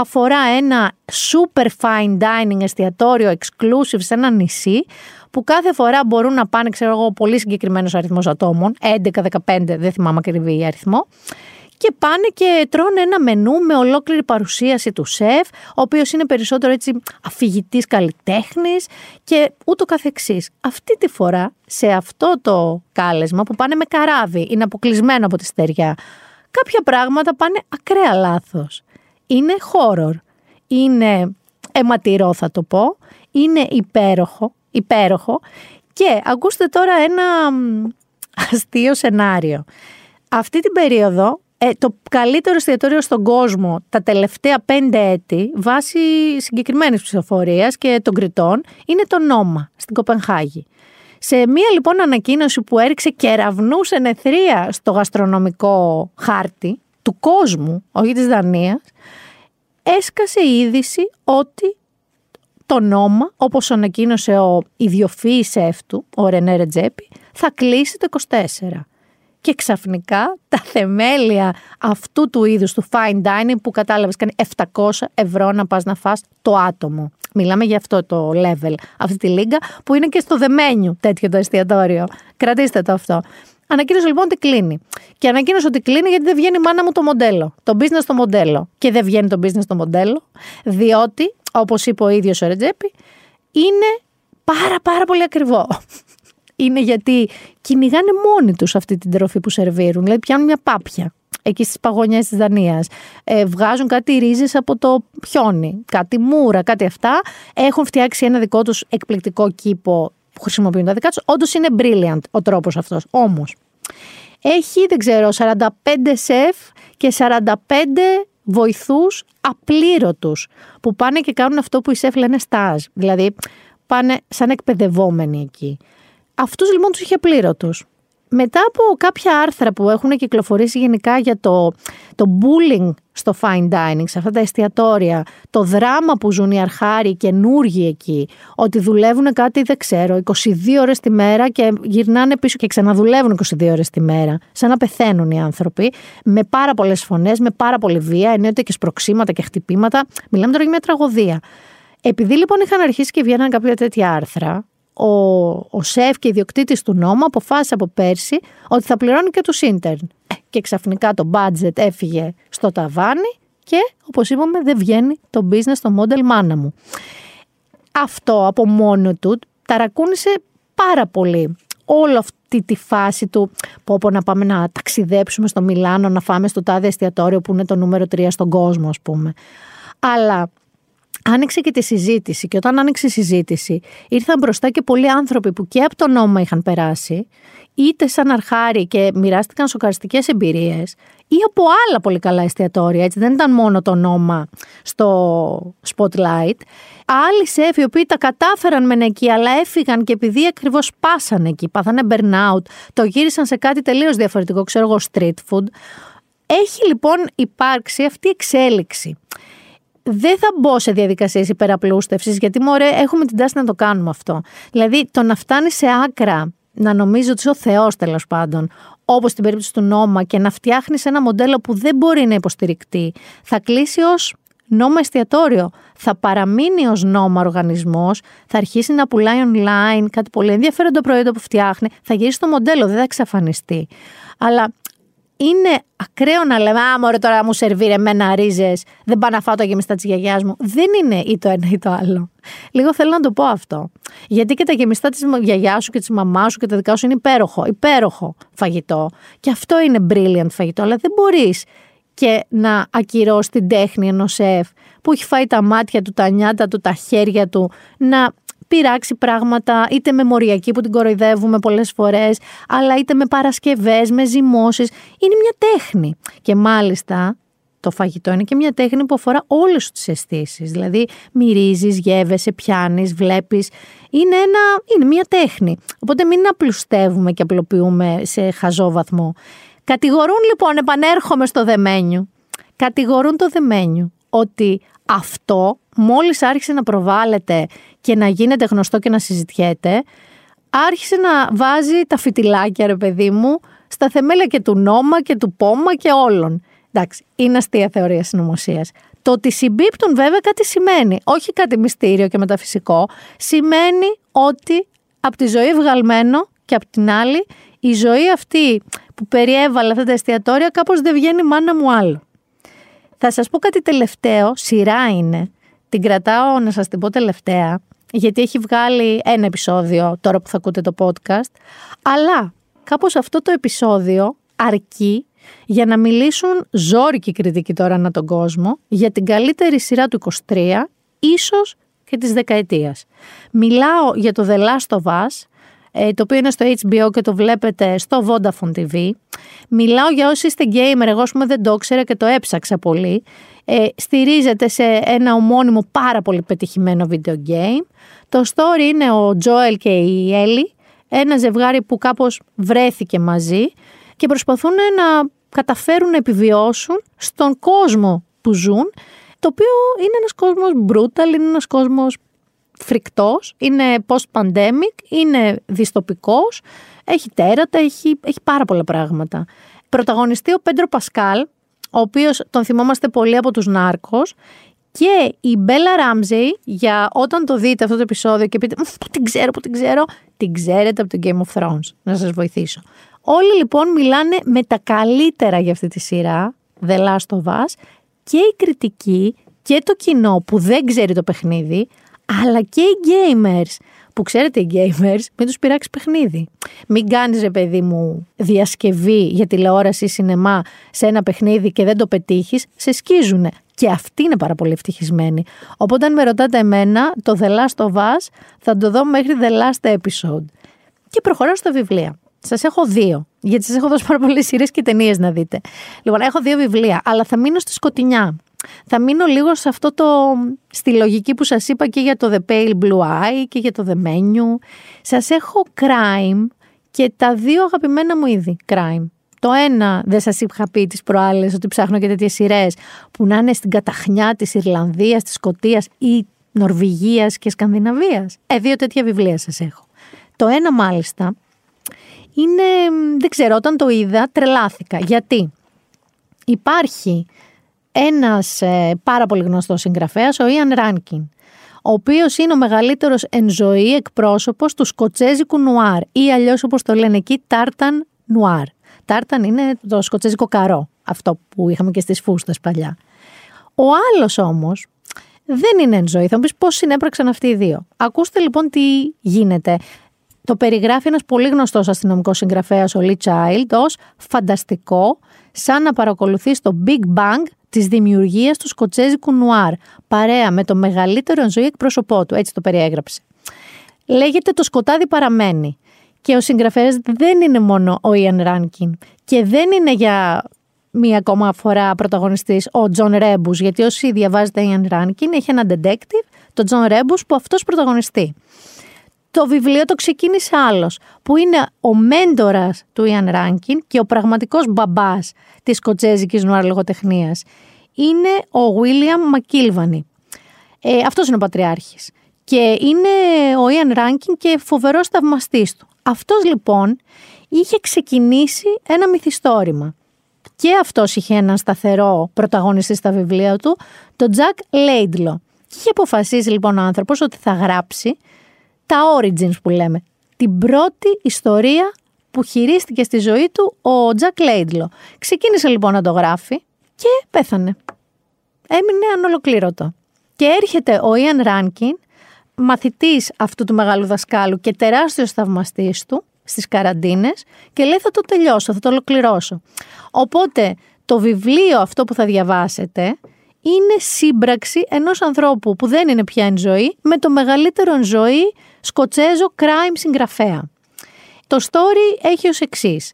αφορά ένα super fine dining εστιατόριο exclusive σε ένα νησί που κάθε φορά μπορούν να πάνε, ξέρω εγώ, πολύ συγκεκριμένος αριθμός ατόμων, 11-15, δεν θυμάμαι ακριβή αριθμό, και πάνε και τρώνε ένα μενού με ολόκληρη παρουσίαση του σεφ, ο οποίος είναι περισσότερο έτσι αφηγητής καλλιτέχνης και ούτω καθεξής. Αυτή τη φορά, σε αυτό το κάλεσμα που πάνε με καράβι, είναι αποκλεισμένο από τη στεριά, κάποια πράγματα πάνε ακραία λάθος είναι horror. Είναι αιματηρό θα το πω. Είναι υπέροχο, υπέροχο. Και ακούστε τώρα ένα αστείο σενάριο. Αυτή την περίοδο ε, το καλύτερο εστιατόριο στον κόσμο τα τελευταία πέντε έτη, βάσει συγκεκριμένης ψηφοφορίας και των κριτών, είναι το Νόμα στην Κοπενχάγη. Σε μία λοιπόν ανακοίνωση που έριξε κεραυνού ενεθρία στο γαστρονομικό χάρτη του κόσμου, όχι της Δανίας, έσκασε η είδηση ότι το νόμα, όπως ανακοίνωσε ο ιδιοφύης σεφ του, ο Ρενέ Ρετζέπη, θα κλείσει το 24. Και ξαφνικά τα θεμέλια αυτού του είδους του fine dining που κατάλαβες κάνει 700 ευρώ να πας να φας το άτομο. Μιλάμε για αυτό το level, αυτή τη λίγκα που είναι και στο δεμένιου τέτοιο το εστιατόριο. Κρατήστε το αυτό. Ανακοίνωσε λοιπόν ότι κλείνει. Και ανακοίνωσε ότι κλείνει γιατί δεν βγαίνει μάνα μου το μοντέλο. Το business το μοντέλο. Και δεν βγαίνει το business το μοντέλο, διότι, όπως είπε ο ίδιος ο Ρετζέπη, είναι πάρα πάρα πολύ ακριβό. (laughs) Είναι γιατί κυνηγάνε μόνοι τους αυτή την τροφή που σερβίρουν. Δηλαδή πιάνουν μια πάπια εκεί στις παγωνιές της Δανίας. Ε, βγάζουν κάτι ρίζες από το πιόνι, κάτι μούρα, κάτι αυτά. Έχουν φτιάξει ένα δικό τους εκπληκτικό κήπο που χρησιμοποιούν τα δικά τους. Όντως είναι brilliant ο τρόπος αυτός. Όμως, έχει, δεν ξέρω, 45 σεφ και 45 βοηθούς απλήρωτους που πάνε και κάνουν αυτό που οι σεφ λένε στάζ. Δηλαδή πάνε σαν εκπαιδευόμενοι εκεί. Αυτούς λοιπόν τους είχε απλήρωτους μετά από κάποια άρθρα που έχουν κυκλοφορήσει γενικά για το, το bullying στο fine dining, σε αυτά τα εστιατόρια, το δράμα που ζουν οι αρχάροι καινούργοι εκεί, ότι δουλεύουν κάτι, δεν ξέρω, 22 ώρες τη μέρα και γυρνάνε πίσω και ξαναδουλεύουν 22 ώρες τη μέρα, σαν να πεθαίνουν οι άνθρωποι, με πάρα πολλές φωνές, με πάρα πολύ βία, εννοείται και σπροξήματα και χτυπήματα. Μιλάμε τώρα για μια τραγωδία. Επειδή λοιπόν είχαν αρχίσει και βγαίναν κάποια τέτοια άρθρα, ο, ο σεφ και ιδιοκτήτης του νόμου αποφάσισε από πέρσι ότι θα πληρώνει και τους ίντερν. Ε, και ξαφνικά το budget έφυγε στο ταβάνι και όπως είπαμε δεν βγαίνει το business, το model μάνα μου. Αυτό από μόνο του ταρακούνησε πάρα πολύ όλη αυτή τη φάση του πω πω να πάμε να ταξιδέψουμε στο Μιλάνο, να φάμε στο τάδε εστιατόριο που είναι το νούμερο 3 στον κόσμο ας πούμε. Αλλά άνοιξε και τη συζήτηση και όταν άνοιξε η συζήτηση ήρθαν μπροστά και πολλοί άνθρωποι που και από το νόμο είχαν περάσει είτε σαν αρχάρι και μοιράστηκαν σοκαριστικές εμπειρίες ή από άλλα πολύ καλά εστιατόρια, έτσι δεν ήταν μόνο το νόμα στο spotlight. Άλλοι σεφ οι οποίοι τα κατάφεραν μεν εκεί αλλά έφυγαν και επειδή ακριβώς πάσανε εκεί, πάθανε burnout, το γύρισαν σε κάτι τελείως διαφορετικό, ξέρω εγώ street food. Έχει λοιπόν υπάρξει αυτή η εξέλιξη δεν θα μπω σε διαδικασίες υπεραπλούστευσης, γιατί μωρέ, έχουμε την τάση να το κάνουμε αυτό. Δηλαδή, το να φτάνει σε άκρα, να νομίζει ότι είσαι ο Θεός τέλος πάντων, όπως στην περίπτωση του νόμα, και να φτιάχνεις ένα μοντέλο που δεν μπορεί να υποστηρικτεί, θα κλείσει ως νόμα εστιατόριο. Θα παραμείνει ως νόμα οργανισμός, θα αρχίσει να πουλάει online κάτι πολύ ενδιαφέρον το προϊόντο που φτιάχνει, θα γυρίσει το μοντέλο, δεν θα εξαφανιστεί. Αλλά είναι ακραίο να λέμε Α, μωρέ τώρα μου σερβίρε εμένα ρίζες, δεν πάω να φάω το γεμιστά της γιαγιάς μου. Δεν είναι ή το ένα ή το άλλο. Λίγο θέλω να το πω αυτό. Γιατί και τα γεμιστά της γιαγιάς σου και της μαμάς σου και τα δικά σου είναι υπέροχο, υπέροχο φαγητό. Και αυτό είναι brilliant φαγητό, αλλά δεν μπορείς και να ακυρώσεις την τέχνη ενός σεφ που έχει φάει τα μάτια του, τα νιάτα του, τα χέρια του, να πειράξει πράγματα, είτε με μοριακή που την κοροϊδεύουμε πολλές φορές, αλλά είτε με παρασκευές, με ζυμώσεις. Είναι μια τέχνη. Και μάλιστα το φαγητό είναι και μια τέχνη που αφορά όλες τις αισθήσεις. Δηλαδή μυρίζεις, γεύεσαι, πιάνεις, βλέπεις. Είναι, ένα, είναι μια τέχνη. Οπότε μην απλουστεύουμε και απλοποιούμε σε χαζό βαθμό. Κατηγορούν λοιπόν, επανέρχομαι στο δεμένιο, κατηγορούν το δεμένιο ότι αυτό μόλις άρχισε να προβάλλεται και να γίνεται γνωστό και να συζητιέται, άρχισε να βάζει τα φυτιλάκια, ρε παιδί μου, στα θεμέλια και του νόμα και του πόμα και όλων. Εντάξει, είναι αστεία θεωρία συνωμοσίας. Το ότι συμπίπτουν βέβαια κάτι σημαίνει, όχι κάτι μυστήριο και μεταφυσικό, σημαίνει ότι από τη ζωή βγαλμένο και από την άλλη η ζωή αυτή που περιέβαλε αυτά τα εστιατόρια κάπως δεν βγαίνει μάνα μου άλλο. Θα σας πω κάτι τελευταίο, σειρά είναι, την κρατάω να σας την πω τελευταία, γιατί έχει βγάλει ένα επεισόδιο τώρα που θα ακούτε το podcast, αλλά κάπως αυτό το επεισόδιο αρκεί για να μιλήσουν ζόρικη κριτική τώρα ανά τον κόσμο για την καλύτερη σειρά του 23, ίσως και της δεκαετίας. Μιλάω για το The Last of Us, ε, το οποίο είναι στο HBO και το βλέπετε στο Vodafone TV. Μιλάω για όσοι είστε gamer, εγώ πούμε δεν το ήξερα και το έψαξα πολύ. Ε, στηρίζεται σε ένα ομώνυμο πάρα πολύ πετυχημένο video game. Το story είναι ο Joel και η Ellie, ένα ζευγάρι που κάπως βρέθηκε μαζί και προσπαθούν να καταφέρουν να επιβιώσουν στον κόσμο που ζουν, το οποίο είναι ένας κόσμος brutal, είναι ένας κόσμος φρικτός, είναι post-pandemic, είναι διστοπικός, έχει τέρατα, έχει, έχει πάρα πολλά πράγματα. Πρωταγωνιστεί ο Πέντρο Πασκάλ, ο οποίος τον θυμόμαστε πολύ από τους Νάρκος και η Μπέλα Ράμζεϊ, για όταν το δείτε αυτό το επεισόδιο και πείτε «Πού την ξέρω, πού την ξέρω», την ξέρετε από το Game of Thrones, να σας βοηθήσω. Όλοι λοιπόν μιλάνε με τα καλύτερα για αυτή τη σειρά, The Last of Us, και η κριτική και το κοινό που δεν ξέρει το παιχνίδι, αλλά και οι gamers. Που ξέρετε οι gamers, μην τους πειράξει παιχνίδι. Μην κάνεις ρε παιδί μου διασκευή για τηλεόραση ή σινεμά σε ένα παιχνίδι και δεν το πετύχεις, σε σκίζουνε. Και αυτοί είναι πάρα πολύ ευτυχισμένοι. Οπότε αν με ρωτάτε εμένα, το The Last of Us θα το δω μέχρι The Last Episode. Και προχωράω στα βιβλία. Σας έχω δύο. Γιατί σας έχω δώσει πάρα πολλές σειρές και ταινίες να δείτε. Λοιπόν, έχω δύο βιβλία, αλλά θα μείνω στη σκοτεινιά. Θα μείνω λίγο σε αυτό το, στη λογική που σας είπα και για το The Pale Blue Eye και για το The Menu. Σας έχω crime και τα δύο αγαπημένα μου είδη crime. Το ένα δεν σας είχα πει τις προάλλες ότι ψάχνω και τέτοιες σειρές που να είναι στην καταχνιά της Ιρλανδίας, της Σκοτίας ή Νορβηγίας και Σκανδιναβίας. Ε, δύο τέτοια βιβλία σας έχω. Το ένα μάλιστα είναι, δεν ξέρω, όταν το είδα τρελάθηκα. Γιατί; Υπάρχει ένας ε, πάρα πολύ γνωστός συγγραφέας, ο Ιαν Ράνκιν, ο οποίος είναι ο μεγαλύτερος εν ζωή εκπρόσωπος του σκοτσέζικου νουάρ ή αλλιώς όπως το λένε εκεί τάρταν νουάρ. Τάρταν είναι το σκοτσέζικο καρό, αυτό που είχαμε και στις φούστες παλιά. Ο άλλος όμως δεν είναι εν ζωή. Θα μου πεις πώς συνέπραξαν αυτοί οι δύο. Ακούστε λοιπόν τι γίνεται. Το περιγράφει ένας πολύ γνωστός αστυνομικός συγγραφέας, ο Λί Child, ως φανταστικό, σαν να παρακολουθεί το Big Bang της δημιουργίας του σκοτσέζικου νουάρ, παρέα με το μεγαλύτερο ζωή εκπρόσωπό του, έτσι το περιέγραψε. Λέγεται «Το σκοτάδι παραμένει» και ο συγγραφέας δεν είναι μόνο ο Ιαν Ράνκιν. Και δεν είναι για μία ακόμα φορά πρωταγωνιστής ο Τζον Ρέμπους, γιατί όσοι διαβάζετε Ιαν Ράνκιν έχει ένα detective, τον Τζον Ρέμπους που αυτός πρωταγωνιστεί το βιβλίο το ξεκίνησε άλλος, που είναι ο μέντορας του Ιαν Ράνκιν και ο πραγματικός μπαμπάς της σκοτσέζικης νουάρ λογοτεχνίας. Είναι ο Βίλιαμ Μακίλβανη. Ε, αυτός είναι ο πατριάρχης. Και είναι ο Ιαν Ράνκιν και φοβερός θαυμαστής του. Αυτός λοιπόν είχε ξεκινήσει ένα μυθιστόρημα. Και αυτός είχε έναν σταθερό πρωταγωνιστή στα βιβλία του, τον Τζακ Λέιντλο. Και είχε αποφασίσει λοιπόν ο άνθρωπος ότι θα γράψει τα origins που λέμε. Την πρώτη ιστορία που χειρίστηκε στη ζωή του ο Τζακ Λέιντλο. Ξεκίνησε λοιπόν να το γράφει και πέθανε. Έμεινε ανολοκλήρωτο. Και έρχεται ο Ιαν Ράνκιν, μαθητής αυτού του μεγάλου δασκάλου και τεράστιος θαυμαστής του στις καραντίνες και λέει θα το τελειώσω, θα το ολοκληρώσω. Οπότε το βιβλίο αυτό που θα διαβάσετε είναι σύμπραξη ενός ανθρώπου που δεν είναι πια εν ζωή με το μεγαλύτερο εν ζωή Σκοτσέζο crime συγγραφέα. Το story έχει ως εξής.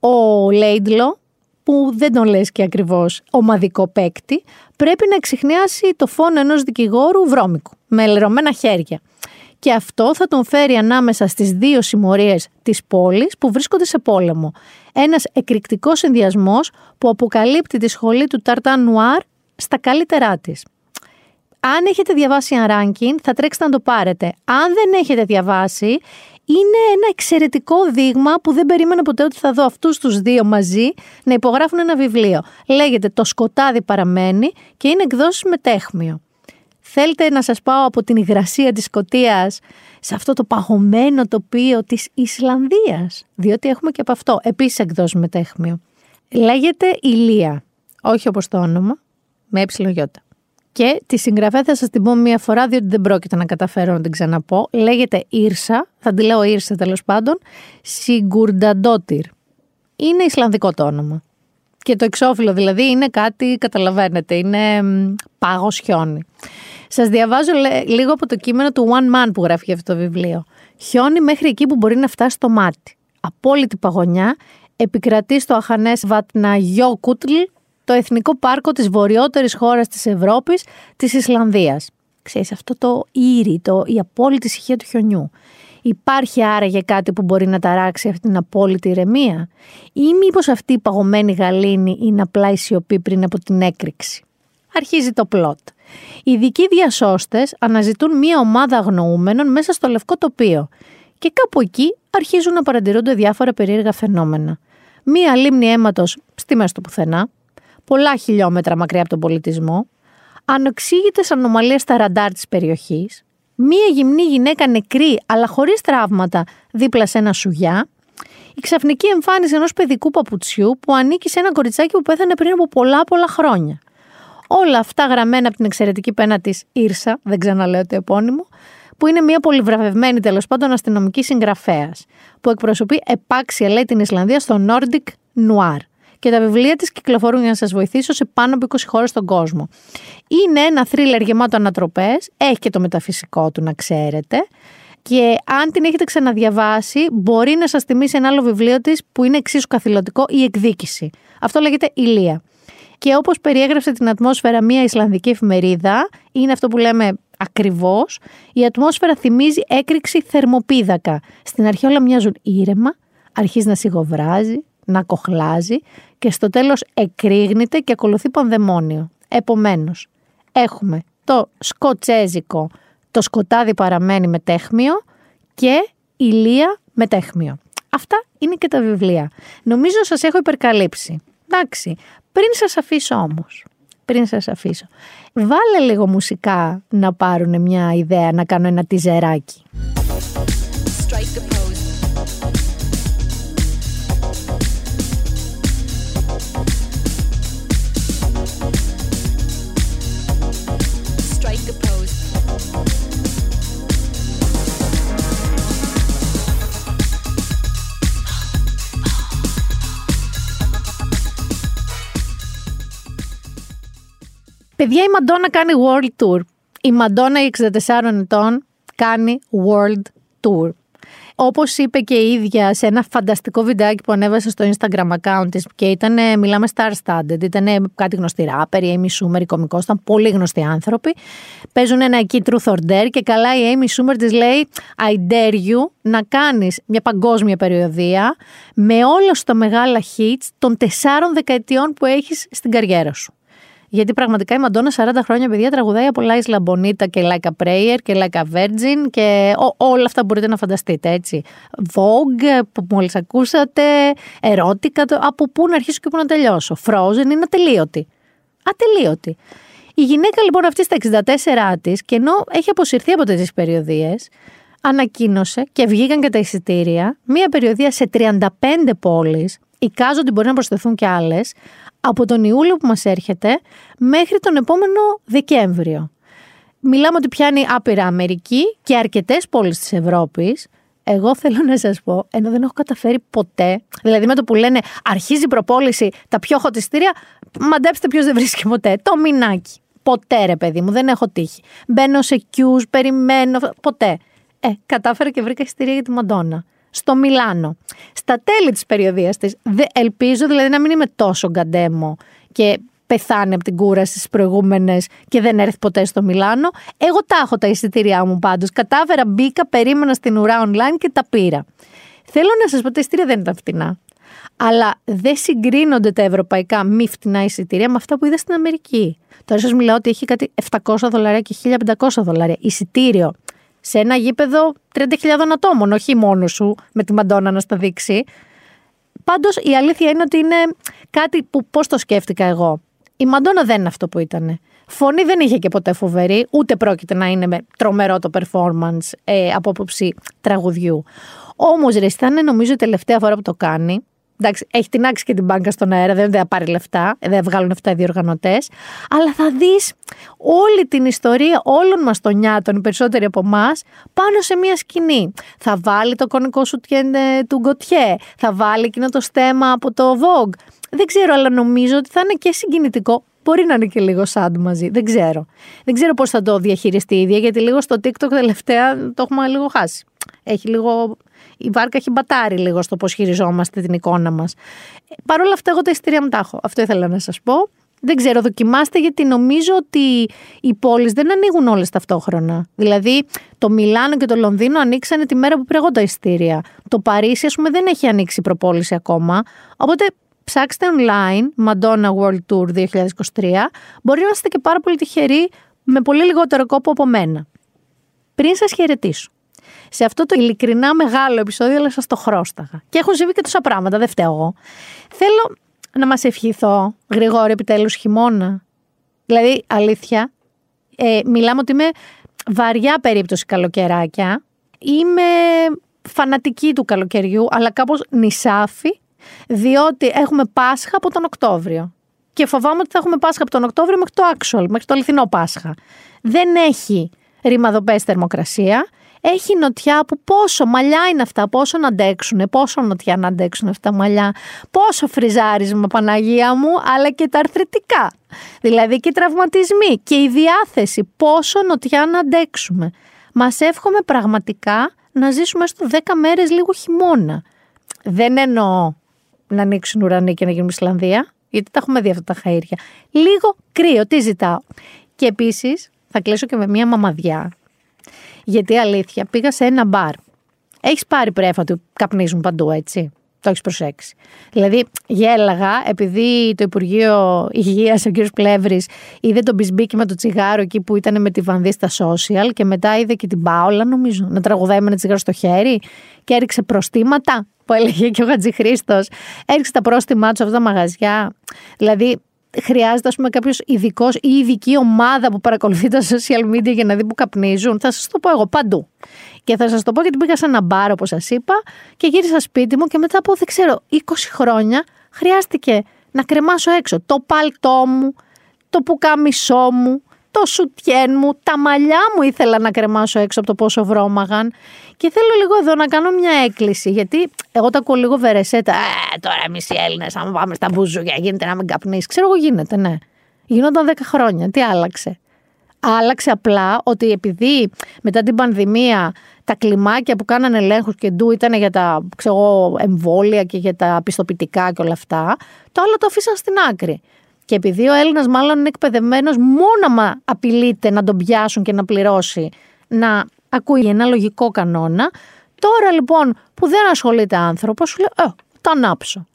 Ο Λέιντλο, που δεν τον λες και ακριβώς ομαδικό παίκτη, πρέπει να εξηχνιάσει το φόνο ενός δικηγόρου βρώμικου, με λερωμένα χέρια. Και αυτό θα τον φέρει ανάμεσα στις δύο συμμορίες της πόλης που βρίσκονται σε πόλεμο. Ένας εκρηκτικός συνδυασμός που αποκαλύπτει τη σχολή του Ταρτάν Νουάρ στα καλύτερά της. Αν έχετε διαβάσει ένα ranking, θα τρέξετε να το πάρετε. Αν δεν έχετε διαβάσει, είναι ένα εξαιρετικό δείγμα που δεν περίμενα ποτέ ότι θα δω αυτούς τους δύο μαζί να υπογράφουν ένα βιβλίο. Λέγεται Το σκοτάδι παραμένει και είναι εκδόσεις με τέχμιο. Θέλετε να σας πάω από την υγρασία της Σκοτίας σε αυτό το παγωμένο τοπίο της Ισλανδίας, διότι έχουμε και από αυτό επίσης εκδόσεις με τέχμιο. Λέγεται Ηλία, όχι όπως το όνομα, με ε και τη συγγραφέα θα σας την πω μία φορά, διότι δεν πρόκειται να καταφέρω να την ξαναπώ. Λέγεται Ήρσα, θα τη λέω Ήρσα τέλος πάντων, Σιγκουρνταντότυρ. Είναι Ισλανδικό το όνομα. Και το εξώφυλλο δηλαδή είναι κάτι, καταλαβαίνετε, είναι πάγο χιόνι. Σας διαβάζω λίγο από το κείμενο του One Man που γράφει αυτό το βιβλίο. Χιόνι μέχρι εκεί που μπορεί να φτάσει το μάτι. Απόλυτη παγωνιά επικρατεί στο αχανές Βατναγιόκουτλ, το εθνικό πάρκο της βορειότερης χώρας της Ευρώπης, της Ισλανδίας. Ξέρεις, αυτό το ήρι, το, η απόλυτη ησυχία του χιονιού. Υπάρχει άραγε κάτι που μπορεί να ταράξει αυτή την απόλυτη ηρεμία; Ή μήπως αυτή η παγωμένη γαλήνη είναι απλά η σιωπή πριν από την έκρηξη; Αρχίζει το πλότ. Οι ειδικοί διασώστες αναζητούν μία ομάδα αγνοούμενων μέσα στο λευκό τοπίο και κάπου εκεί αρχίζουν να παρατηρούνται διάφορα περίεργα φαινόμενα. Μία λίμνη αίματος στη μέση του πουθενά, πολλά χιλιόμετρα μακριά από τον πολιτισμό, ανοξήγητες ανομαλίες στα ραντάρ της περιοχής, μία γυμνή γυναίκα νεκρή αλλά χωρίς τραύματα δίπλα σε ένα σουγιά, η ξαφνική εμφάνιση ενός παιδικού παπουτσιού που ανήκει σε ένα κοριτσάκι που πέθανε πριν από πολλά πολλά χρόνια. Όλα αυτά γραμμένα από την εξαιρετική πένα της Ήρσα, δεν ξαναλέω το επώνυμο, που είναι μια πολυβραβευμένη τέλος πάντων αστυνομική συγγραφέας, που εκπροσωπεί επάξια λέει την Ισλανδία στο Nordic Noir. Και τα βιβλία της κυκλοφορούν για να σας βοηθήσω σε πάνω από 20 χώρες στον κόσμο. Είναι ένα θρίλερ γεμάτο ανατροπές, έχει και το μεταφυσικό του να ξέρετε. Και αν την έχετε ξαναδιαβάσει, μπορεί να σας θυμίσει ένα άλλο βιβλίο της που είναι εξίσου καθηλωτικό, η εκδίκηση. Αυτό λέγεται Ηλία. Και όπως περιέγραψε την ατμόσφαιρα μια Ισλανδική εφημερίδα, είναι αυτό που λέμε ακριβώς, η ατμόσφαιρα θυμίζει έκρηξη θερμοπίδακα. Στην αρχή όλα μοιάζουν ήρεμα, αρχίζει να σιγοβράζει, να κοχλάζει και στο τέλος εκρήγνεται και ακολουθεί πανδαιμόνιο. Επομένως, έχουμε το σκοτσέζικο, το σκοτάδι παραμένει με τέχμιο και ηλία με τέχμιο. Αυτά είναι και τα βιβλία. Νομίζω σας έχω υπερκαλύψει. Εντάξει, πριν σας αφήσω όμως, πριν σας αφήσω, βάλε λίγο μουσικά να πάρουν μια ιδέα, να κάνω ένα τιζεράκι. Παιδιά, η Μαντόνα κάνει world tour. Η Μαντόνα, η 64 ετών, κάνει world tour. Όπως είπε και η ίδια σε ένα φανταστικό βιντεάκι που ανέβασε στο Instagram account της και ήταν, μιλάμε star-studded, ήταν κάτι γνωστή ράπερ, η Amy Schumer, η κωμικό, ήταν πολύ γνωστοί άνθρωποι. Παίζουν ένα εκεί truth or dare και καλά η Amy Schumer της λέει I dare you να κάνεις μια παγκόσμια περιοδία με όλα σου τα μεγάλα hits των τεσσάρων δεκαετιών που έχεις στην καριέρα σου. Γιατί πραγματικά η Μαντόνα 40 χρόνια παιδιά τραγουδάει από Λάις Λαμπονίτα και Like a Prayer και Like a Virgin και όλα αυτά μπορείτε να φανταστείτε έτσι. Vogue που μόλις ακούσατε, ερώτηκα, από πού να αρχίσω και πού να τελειώσω. Frozen είναι ατελείωτη. Ατελείωτη. Η γυναίκα λοιπόν αυτή στα 64 της και ενώ έχει αποσυρθεί από τέτοιες περιοδίες, ανακοίνωσε και βγήκαν και τα εισιτήρια μία περιοδία σε 35 πόλεις, εικάζω ότι μπορεί να προσθεθούν και άλλες, από τον Ιούλιο που μας έρχεται μέχρι τον επόμενο Δεκέμβριο. Μιλάμε ότι πιάνει άπειρα Αμερική και αρκετές πόλεις της Ευρώπης. Εγώ θέλω να σας πω, ενώ δεν έχω καταφέρει ποτέ, δηλαδή με το που λένε αρχίζει η προπόληση, τα πιο χωτιστήρια, μαντέψτε ποιος δεν βρίσκει ποτέ, το μινάκι. Ποτέ ρε παιδί μου, δεν έχω τύχει. Μπαίνω σε queues, περιμένω, ποτέ. Ε, κατάφερα και βρήκα εισιτήρια για τη Μαντόνα στο Μιλάνο. Στα τέλη της περιοδίας της, ελπίζω δηλαδή να μην είμαι τόσο γκαντέμο και πεθάνει από την κούραση στις προηγούμενες και δεν έρθει ποτέ στο Μιλάνο. Εγώ τα έχω τα εισιτήριά μου πάντως. Κατάφερα, μπήκα, περίμενα στην ουρά online και τα πήρα. Θέλω να σας πω, τα εισιτήρια δεν ήταν φτηνά. Αλλά δεν συγκρίνονται τα ευρωπαϊκά μη φτηνά εισιτήρια με αυτά που είδα στην Αμερική. Τώρα σας μιλάω ότι έχει κάτι 700 δολάρια και 1500 δολάρια. Εισιτήριο σε ένα γήπεδο 30.000 ατόμων, όχι μόνος σου με τη Μαντόνα να στα δείξει. Πάντως η αλήθεια είναι ότι είναι κάτι που πώς το σκέφτηκα εγώ. Η Μαντόνα δεν είναι αυτό που ήταν. Φωνή δεν είχε και ποτέ φοβερή, ούτε πρόκειται να είναι με τρομερό το performance ε, από άποψη τραγουδιού. Όμως ρε, ήταν νομίζω η τελευταία φορά που το κάνει Εντάξει, έχει την άξει και την μπάνκα στον αέρα, δεν θα πάρει λεφτά, δεν βγάλουν αυτά οι διοργανωτές. Αλλά θα δεις όλη την ιστορία όλων μας των νιάτων, οι περισσότεροι από εμάς, πάνω σε μία σκηνή. Θα βάλει το κονικό σου του Γκοτιέ, θα βάλει εκείνο το στέμα από το Vogue. Δεν ξέρω, αλλά νομίζω ότι θα είναι και συγκινητικό. Μπορεί να είναι και λίγο σάντ μαζί. Δεν ξέρω. Δεν ξέρω πώς θα το διαχειριστεί η ίδια, γιατί λίγο στο TikTok τελευταία το έχουμε λίγο χάσει. έχει λίγο. Η βάρκα έχει μπατάρει λίγο στο πώς χειριζόμαστε την εικόνα μας. Παρ' όλα αυτά, εγώ τα εισιτήρια μου τα έχω. Αυτό ήθελα να σας πω. Δεν ξέρω, δοκιμάστε γιατί νομίζω ότι οι πόλεις δεν ανοίγουν όλες ταυτόχρονα. Δηλαδή, το Μιλάνο και το Λονδίνο ανοίξανε τη μέρα που πήρε τα ειστήρια. Το Παρίσι, ας πούμε, δεν έχει ανοίξει προπόληση ακόμα. Οπότε ψάξτε online Madonna World Tour 2023. Μπορεί να είστε και πάρα πολύ τυχεροί με πολύ λιγότερο κόπο από μένα. Πριν σας χαιρετήσω, σε αυτό το ειλικρινά μεγάλο επεισόδιο, αλλά σας το χρώσταγα. Και έχουν συμβεί και τόσα πράγματα, δεν φταίω εγώ. Θέλω να μας ευχηθώ γρηγόρη επιτέλους χειμώνα. Δηλαδή, αλήθεια, ε, μιλάμε ότι είμαι βαριά περίπτωση καλοκαιράκια. Είμαι φανατική του καλοκαιριού, αλλά κάπως νησάφι, διότι έχουμε Πάσχα από τον Οκτώβριο. Και φοβάμαι ότι θα έχουμε Πάσχα από τον Οκτώβριο μέχρι το actual, μέχρι το αληθινό Πάσχα. Δεν έχει ρημαδοπές θερμοκρασία έχει νοτιά που πόσο μαλλιά είναι αυτά, πόσο να αντέξουν, πόσο νοτιά να αντέξουν αυτά τα μαλλιά, πόσο φριζάρισμα Παναγία μου, αλλά και τα αρθρητικά. Δηλαδή και οι τραυματισμοί και η διάθεση, πόσο νοτιά να αντέξουμε. Μας εύχομαι πραγματικά να ζήσουμε στο 10 μέρες λίγο χειμώνα. Δεν εννοώ να ανοίξουν ουρανοί και να γίνουμε Ισλανδία, γιατί τα έχουμε δει αυτά τα χαΐρια. Λίγο κρύο, τι ζητάω. Και επίσης θα κλείσω και με μια μαμαδιά γιατί αλήθεια, πήγα σε ένα μπαρ. Έχεις πάρει πρέφα του καπνίζουν παντού, έτσι; Το έχεις προσέξει. Δηλαδή, γέλαγα επειδή το Υπουργείο Υγείας, ο κ. Πλεύρης, είδε τον μπισμπίκι με το τσιγάρο εκεί που ήταν με τη βανδί στα social και μετά είδε και την Πάολα, νομίζω, να τραγουδάει με ένα τσιγάρο στο χέρι και έριξε προστήματα που έλεγε και ο Χατζη Χρήστο. Έριξε τα πρόστιμά του σε αυτά τα μαγαζιά. Δηλαδή, χρειάζεται, ας πούμε, κάποιος ειδικός ή ειδική ομάδα που παρακολουθεί τα social media για να δει που καπνίζουν. Θα σας το πω εγώ παντού. Και θα σας το πω γιατί πήγα σε ένα μπαρ, όπως σας είπα, και γύρισα σπίτι μου και μετά από, δεν ξέρω, 20 χρόνια χρειάστηκε να κρεμάσω έξω το παλτό μου, το πουκάμισό μου, το σουτιέν μου, τα μαλλιά μου ήθελα να κρεμάσω έξω από το πόσο βρώμαγαν. Και θέλω λίγο εδώ να κάνω μια έκκληση, γιατί εγώ τα ακούω λίγο βερεσέτα. Ε, τώρα εμείς οι Έλληνες, αν πάμε στα μπουζούκια, γίνεται να μην καπνίσεις. Ξέρω εγώ, γίνεται, ναι. Γινόταν 10 χρόνια. Τι άλλαξε. Άλλαξε απλά ότι επειδή μετά την πανδημία τα κλιμάκια που κάνανε ελέγχους και ντου ήταν για τα ξέρω, εμβόλια και για τα πιστοποιητικά και όλα αυτά, το άλλο το αφήσαν στην άκρη. Και επειδή ο Έλληνας μάλλον είναι εκπαιδευμένος, μόνο απειλείται να τον πιάσουν και να πληρώσει, να ακούει ένα λογικό κανόνα. Τώρα λοιπόν που δεν ασχολείται άνθρωπος, σου λέει, Ε, τα ανάψω.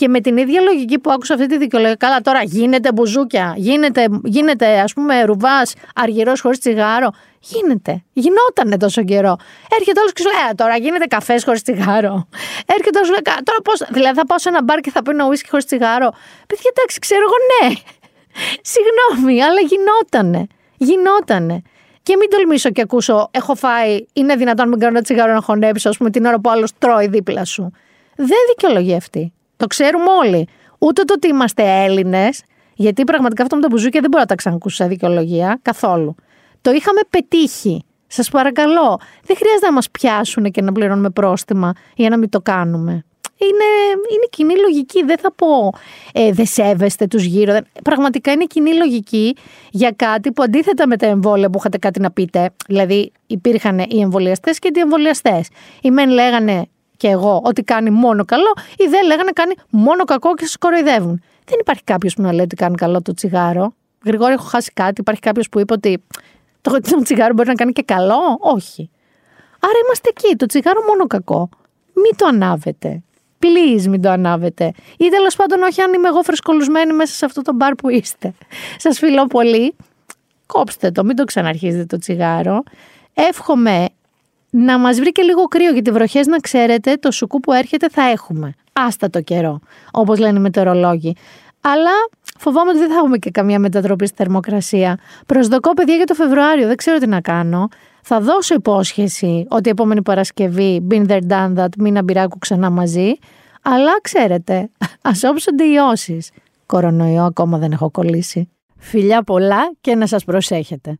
Και με την ίδια λογική που άκουσα αυτή τη δικαιολογία, καλά τώρα γίνεται μπουζούκια, γίνεται, γίνεται ας πούμε ρουβάς αργυρός χωρίς τσιγάρο. Γίνεται. Γινότανε τόσο καιρό. Έρχεται όλος και σου λέει: «Ε, Τώρα γίνεται καφές χωρίς τσιγάρο. Έρχεται όλος και σου λέει: Τώρα πώς. Δηλαδή θα πάω σε ένα μπαρ και θα πίνω ουίσκι χωρίς τσιγάρο. Παιδιά, εντάξει, ξέρω εγώ ναι. Συγγνώμη, αλλά γινότανε. Γινότανε. Και μην τολμήσω και ακούσω: Έχω φάει, είναι δυνατόν να μην κάνω ένα τσιγάρο να χωνέψω, ας πούμε, την ώρα που άλλος τρώει δίπλα σου. Δεν δικαιολογεί αυτή. Το ξέρουμε όλοι. Ούτε το ότι είμαστε Έλληνες, γιατί πραγματικά αυτό με τα μπουζούκια δεν μπορώ να τα ξανακούσω σε δικαιολογία καθόλου. Το είχαμε πετύχει. Σας παρακαλώ, δεν χρειάζεται να μας πιάσουν και να πληρώνουμε πρόστιμα για να μην το κάνουμε. Είναι, είναι κοινή λογική. Δεν θα πω ε, δεν σέβεστε τους γύρω. Πραγματικά είναι κοινή λογική για κάτι που αντίθετα με τα εμβόλια που είχατε κάτι να πείτε. Δηλαδή, υπήρχαν οι εμβολιαστές και οι εμβολιαστέ. Οι μεν λέγανε και εγώ ότι κάνει μόνο καλό, οι δεν λέγανε κάνει μόνο κακό και σας κοροϊδεύουν. Δεν υπάρχει κάποιος που να λέει ότι κάνει καλό το τσιγάρο. Γρηγόρη, έχω χάσει κάτι. Υπάρχει κάποιος που είπε ότι το, το τσιγάρο μπορεί να κάνει και καλό. Όχι. Άρα είμαστε εκεί. Το τσιγάρο μόνο κακό. Μην το ανάβετε. Please μην το ανάβετε. Ή τέλος πάντων όχι αν είμαι εγώ φρεσκολουσμένη μέσα σε αυτό το μπαρ που είστε. Σας φιλώ πολύ. Κόψτε το, μην το ξαναρχίζετε το τσιγάρο. Εύχομαι να μας βρει και λίγο κρύο γιατί βροχές να ξέρετε το σουκού που έρχεται θα έχουμε. Άστα το καιρό, όπως λένε οι μετεωρολόγοι. Αλλά φοβάμαι ότι δεν θα έχουμε και καμία μετατροπή στη θερμοκρασία. Προσδοκώ, παιδιά, για το Φεβρουάριο. Δεν ξέρω τι να κάνω. Θα δώσω υπόσχεση ότι η επόμενη Παρασκευή, been there, done that, μην μπειράκου ξανά μαζί. Αλλά ξέρετε, ας όψονται οι ιώσει. Κορονοϊό ακόμα δεν έχω κολλήσει. Φιλιά πολλά και να σας προσέχετε.